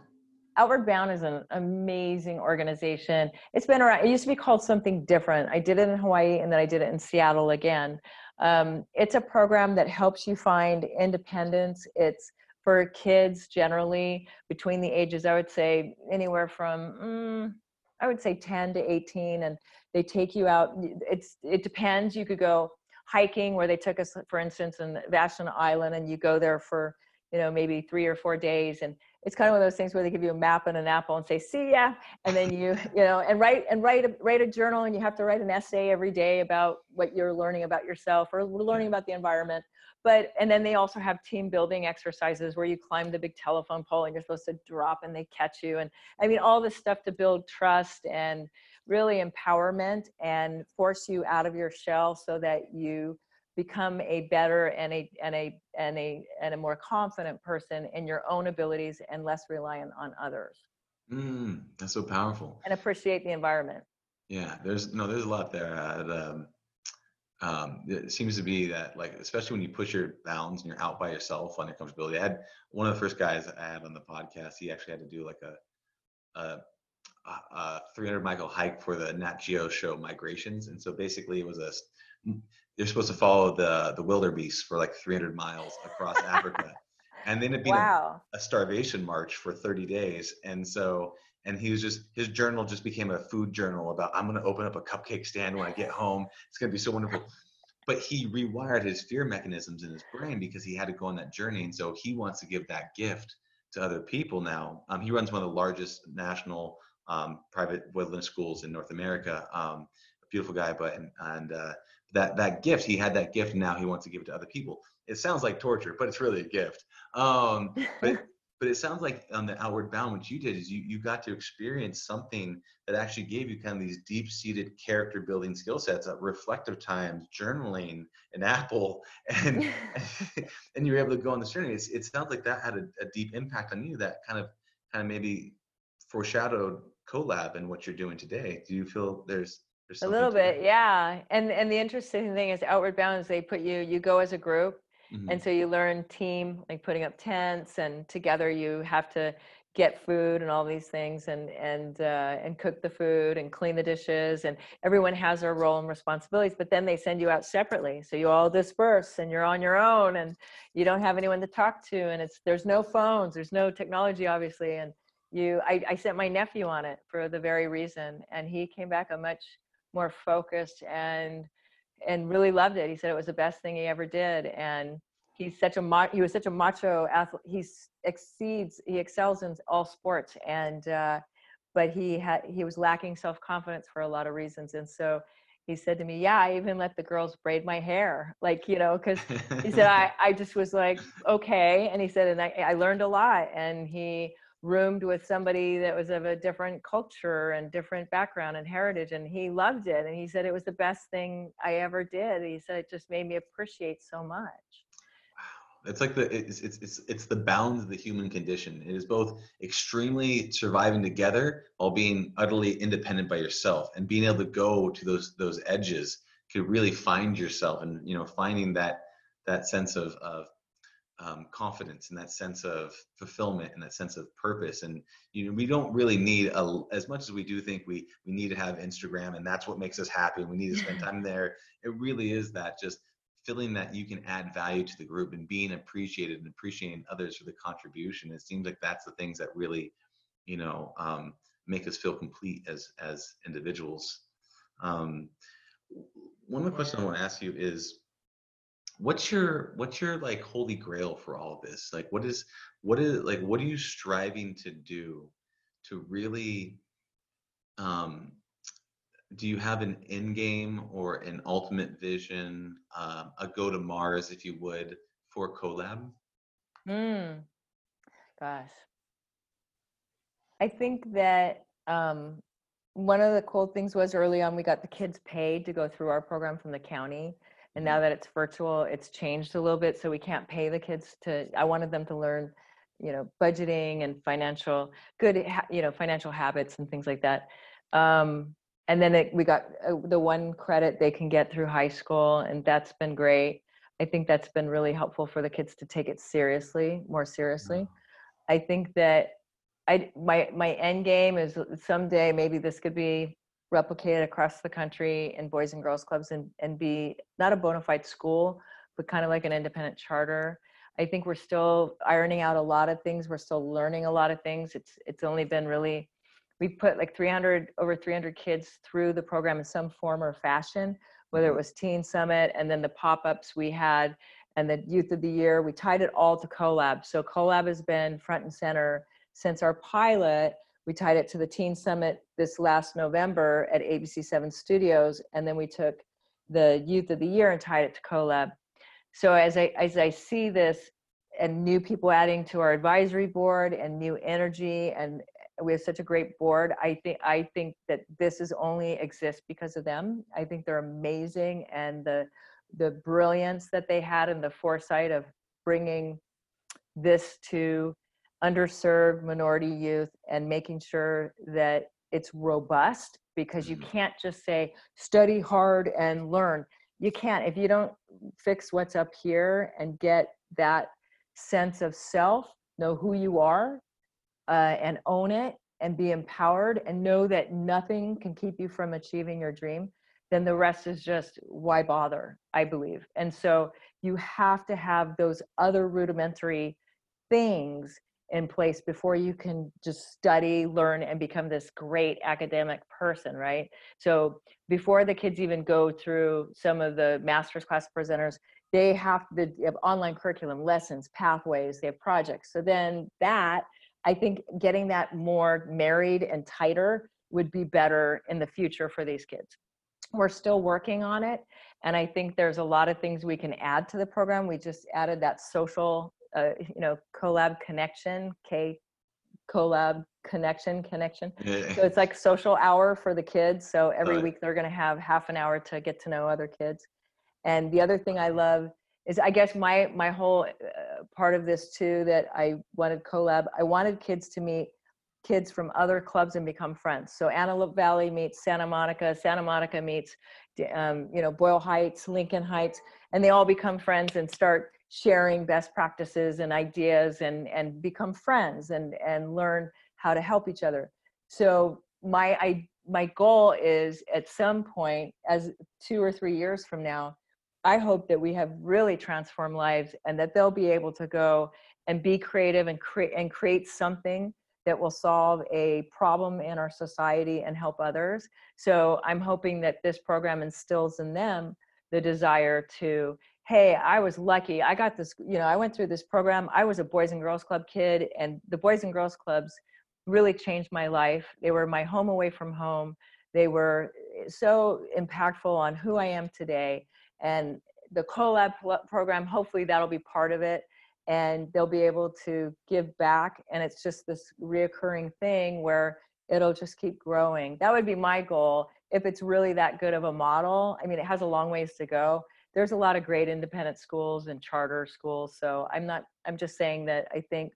Outward Bound is an amazing organization. It's been around, it used to be called something different. I did it in Hawaii and then I did it in Seattle again. Um, it's a program that helps you find independence. It's for kids generally between the ages, I would say anywhere from, mm, I would say 10 to 18. And they take you out. It's, it depends. You could go hiking where they took us, for instance, in Vashon Island and you go there for, you know, maybe three or four days. And it's kind of one of those things where they give you a map and an apple and say see ya and then you you know and write and write a, write a journal and you have to write an essay every day about what you're learning about yourself or learning about the environment but and then they also have team building exercises where you climb the big telephone pole and you're supposed to drop and they catch you and i mean all this stuff to build trust and really empowerment and force you out of your shell so that you become a better and a and a and a and a more confident person in your own abilities and less reliant on others Mm, that's so powerful. and appreciate the environment Yeah, there's no, there's a lot there. Uh, the, um, um, it seems to be that like, especially when you push your bounds and you're out by yourself on your comfortability. I had one of the first guys I had on the podcast. He actually had to do like a, a, a, a 300 mile hike for the Nat Geo show Migrations, and so basically it was a, You're supposed to follow the the wildebeest for like 300 miles across Africa, and then it'd be wow. a starvation march for 30 days. And so and he was just his journal just became a food journal about i'm going to open up a cupcake stand when i get home. It's going to be so wonderful. But he rewired his fear mechanisms in his brain because he had to go on that journey. And so he wants to give that gift to other people now. Um, he runs one of the largest national um, private woodland schools in north america um, a beautiful guy but and, and uh, that that gift he had that gift and now he wants to give it to other people. It sounds like torture but it's really a gift. Um, but but it sounds like on the outward bound what you did is you you got to experience something that actually gave you kind of these deep seated character building skill sets of reflective times journaling an apple and and you were able to go on this journey. It's, it sounds like that had a, a deep impact on you that kind of kind of maybe foreshadowed collab and what you're doing today do you feel there's there's a little bit yeah and and the interesting thing is outward bound is they put you you go as a group Mhm. and so you learn team like putting up tents and together you have to get food and all these things and and uh, and cook the food and clean the dishes and everyone has their role and responsibilities but then they send you out separately so you all disperse and you're on your own and you don't have anyone to talk to and it's there's no phones there's no technology obviously and you I, I sent my nephew on it for the very reason and he came back a much more focused and and really loved it. He said it was the best thing he ever did, and he's such a ma- he was such a macho athlete. He exceeds, he excels in all sports, and uh, but he had he was lacking self confidence for a lot of reasons, and so he said to me, "Yeah, I even let the girls braid my hair, like you know, because he said I I just was like okay, and he said, and I I learned a lot, and he roomed with somebody that was of a different culture and different background and heritage and he loved it and he said it was the best thing i ever did he said it just made me appreciate so much It's like the it's, it's it's it's the bounds of the human condition. It is both extremely surviving together while being utterly independent by yourself, and being able to go to those those edges to really find yourself, and you know finding that that sense of of um, confidence and that sense of fulfillment and that sense of purpose. And you know we don't really need a, as much as we do think we we need to have Instagram, and that's what makes us happy, and we need to spend time there. It really is that just feeling that you can add value to the group and being appreciated and appreciating others for the contribution it seems like that's the things that really you know um, make us feel complete as as individuals um, one of the questions i want to ask you is what's your what's your like holy grail for all this like what is what is like what are you striving to do to really um do you have an end game or an ultimate vision um, a go to mars if you would for colab Mm. Gosh. I think that um, one of the cool things was early on we got the kids paid to go through our program from the county. And now that it's virtual, it's changed a little bit. So we can't pay the kids to, I wanted them to learn, you know, budgeting and financial, good, you know, financial habits and things like that. Um, and then it, we got uh, the one credit they can get through high school, and that's been great. I think that's been really helpful for the kids to take it seriously, more seriously. I think that I my my end game is someday maybe this could be replicated across the country in boys and girls clubs and and be not a bona fide school, but kind of like an independent charter. I think we're still ironing out a lot of things. We're still learning a lot of things. It's it's only been really we put like 300 over 300 kids through the program in some form or fashion whether it mm-hmm. was teen summit and then the pop-ups we had and the youth of the year we tied it all to colab so colab has been front and center since our pilot we tied it to the teen summit this last november at abc7 studios and then we took the youth of the year and tied it to colab so as i as i see this and new people adding to our advisory board and new energy and we have such a great board. I think I think that this is only exists because of them. I think they're amazing and the the brilliance that they had and the foresight of bringing this to underserved minority youth and making sure that it's robust because you can't just say study hard and learn. You can't if you don't fix what's up here and get that sense of self, know who you are, uh, and own it and be empowered and know that nothing can keep you from achieving your dream, then the rest is just why bother, I believe. And so you have to have those other rudimentary things in place before you can just study, learn, and become this great academic person, right? So before the kids even go through some of the master's class presenters, they have the have online curriculum, lessons, pathways, they have projects. So then that I think getting that more married and tighter would be better in the future for these kids. We're still working on it. And I think there's a lot of things we can add to the program. We just added that social, uh, you know, collab connection, K collab connection connection. Yeah. So it's like social hour for the kids. So every Right. week they're going to have half an hour to get to know other kids. And the other thing I love is I guess my my whole uh, part of this too that I wanted collab. I wanted kids to meet kids from other clubs and become friends. So Antelope Valley meets Santa Monica, Santa Monica meets um, you know Boyle Heights, Lincoln Heights, and they all become friends and start sharing best practices and ideas and and become friends and and learn how to help each other. So my I my goal is at some point as two or three years from now I hope that we have really transformed lives and that they'll be able to go and be creative and create and create something that will solve a problem in our society and help others. So I'm hoping that this program instills in them the desire to, hey, I was lucky. I got this, you know, I went through this program. I was a Boys and Girls Club kid, and the Boys and Girls Clubs really changed my life. They were my home away from home. They were eh, so impactful on who I am today and the collab program hopefully that'll be part of it and they'll be able to give back and it's just this reoccurring thing where it'll just keep growing that would be my goal if it's really that good of a model i mean it has a long ways to go there's a lot of great independent schools and charter schools so i'm not i'm just saying that i think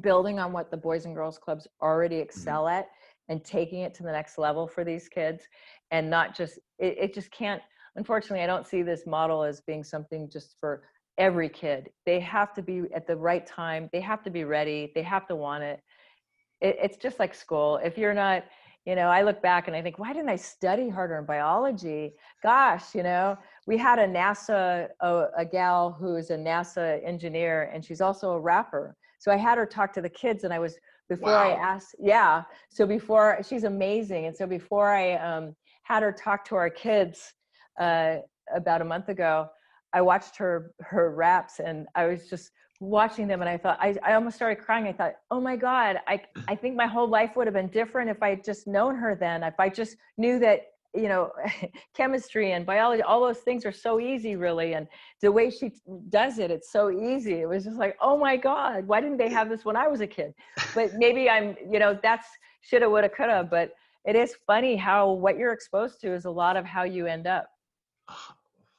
building on what the boys and girls clubs already mm-hmm. excel at and taking it to the next level for these kids and not just it, it just can't unfortunately, I don't see this model as being something just for every kid. They have to be at the right time. They have to be ready. They have to want it. it it's just like school. If you're not, you know, I look back and I think, why didn't I study harder in biology? Gosh, you know, we had a NASA, a, a gal who is a NASA engineer, and she's also a rapper. So I had her talk to the kids, and I was before I asked, yeah. So before she's amazing, and so before I um, had her talk to our kids, uh, about a month ago, I watched her her raps and I was just watching them and I thought I, I almost started crying. I thought, oh my God, I I think my whole life would have been different if I had just known her then. If I just knew that you know chemistry and biology all those things are so easy really and the way she does it it's so easy. It was just like oh my god why didn't they have this when i was a kid? But maybe i'm you know that's shoulda woulda coulda but it is funny how what you're exposed to is a lot of how you end up.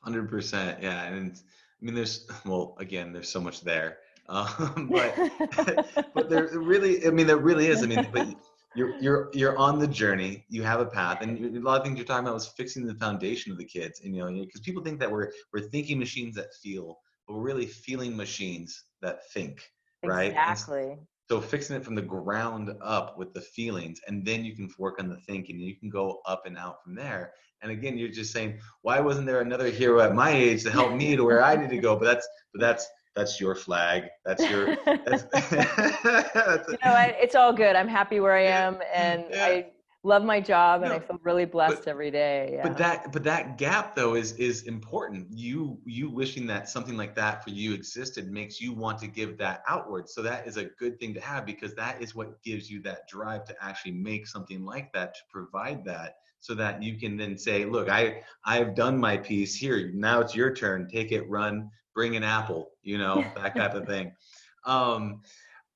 100% yeah and i mean there's well again there's so much there um, but but there really i mean there really is i mean but you're you're you're on the journey. You have a path. And a lot of things you're talking about was fixing the foundation of the kids. And you know because people think that we're we're thinking machines that feel but we're really feeling machines that think right? Exactly. so fixing it from the ground up with the feelings and then you can work on the thinking and you can go up and out from there. And again you're just saying why wasn't there another hero at my age to help me to where i need to go? But that's but that's that's your flag. That's your that's, that's you know what? It's all good. I'm happy where i am and yeah. i love my job and no, i feel really blessed but, every day yeah. but that but that gap though is is important. You you wishing that something like that for you existed makes you want to give that outward. So that is a good thing to have because that is what gives you that drive to actually make something like that to provide that so that you can then say look i i've done my piece. Here now it's your turn. Take it run bring an apple you know that type of thing um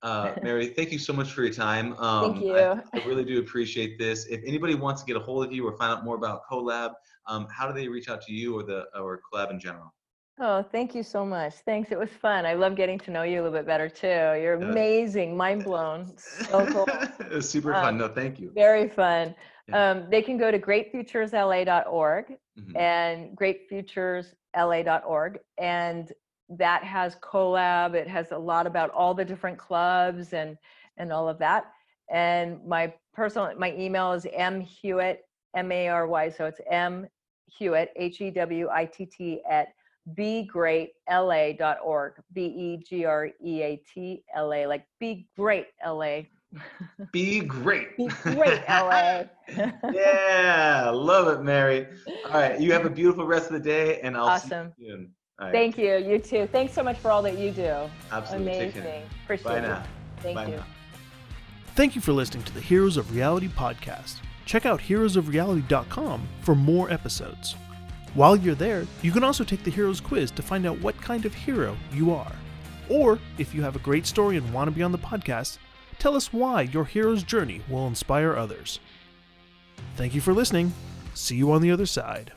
uh, Mary, thank you so much for your time. Um, thank you. I, I, really do appreciate this. If anybody wants to get a hold of you or find out more about CoLab, um, how do they reach out to you or the or CoLab in general? Oh, thank you so much. Thanks. It was fun. I love getting to know you a little bit better too. You're amazing, mind blown. So cool. it was super um, fun. No, thank you. Very fun. Yeah. Um, they can go to greatfuturesla.org mm-hmm. and greatfuturesla.org and that has CoLab. It has a lot about all the different clubs and and all of that. And my personal my email is m hewitt m a r y so it's m hewitt h e w i t t at begreatla.org b e g r e a t l a like be great la be great be great la yeah love it mary all right you have a beautiful rest of the day and i'll awesome. see you soon Right. Thank you. You too. Thanks so much for all that you do. Absolutely. Amazing. Appreciate Bye it. now. Thank Bye you. Now. Thank you for listening to the Heroes of Reality podcast. Check out heroesofreality.com for more episodes. While you're there, you can also take the Heroes quiz to find out what kind of hero you are. Or, if you have a great story and want to be on the podcast, tell us why your hero's journey will inspire others. Thank you for listening. See you on the other side.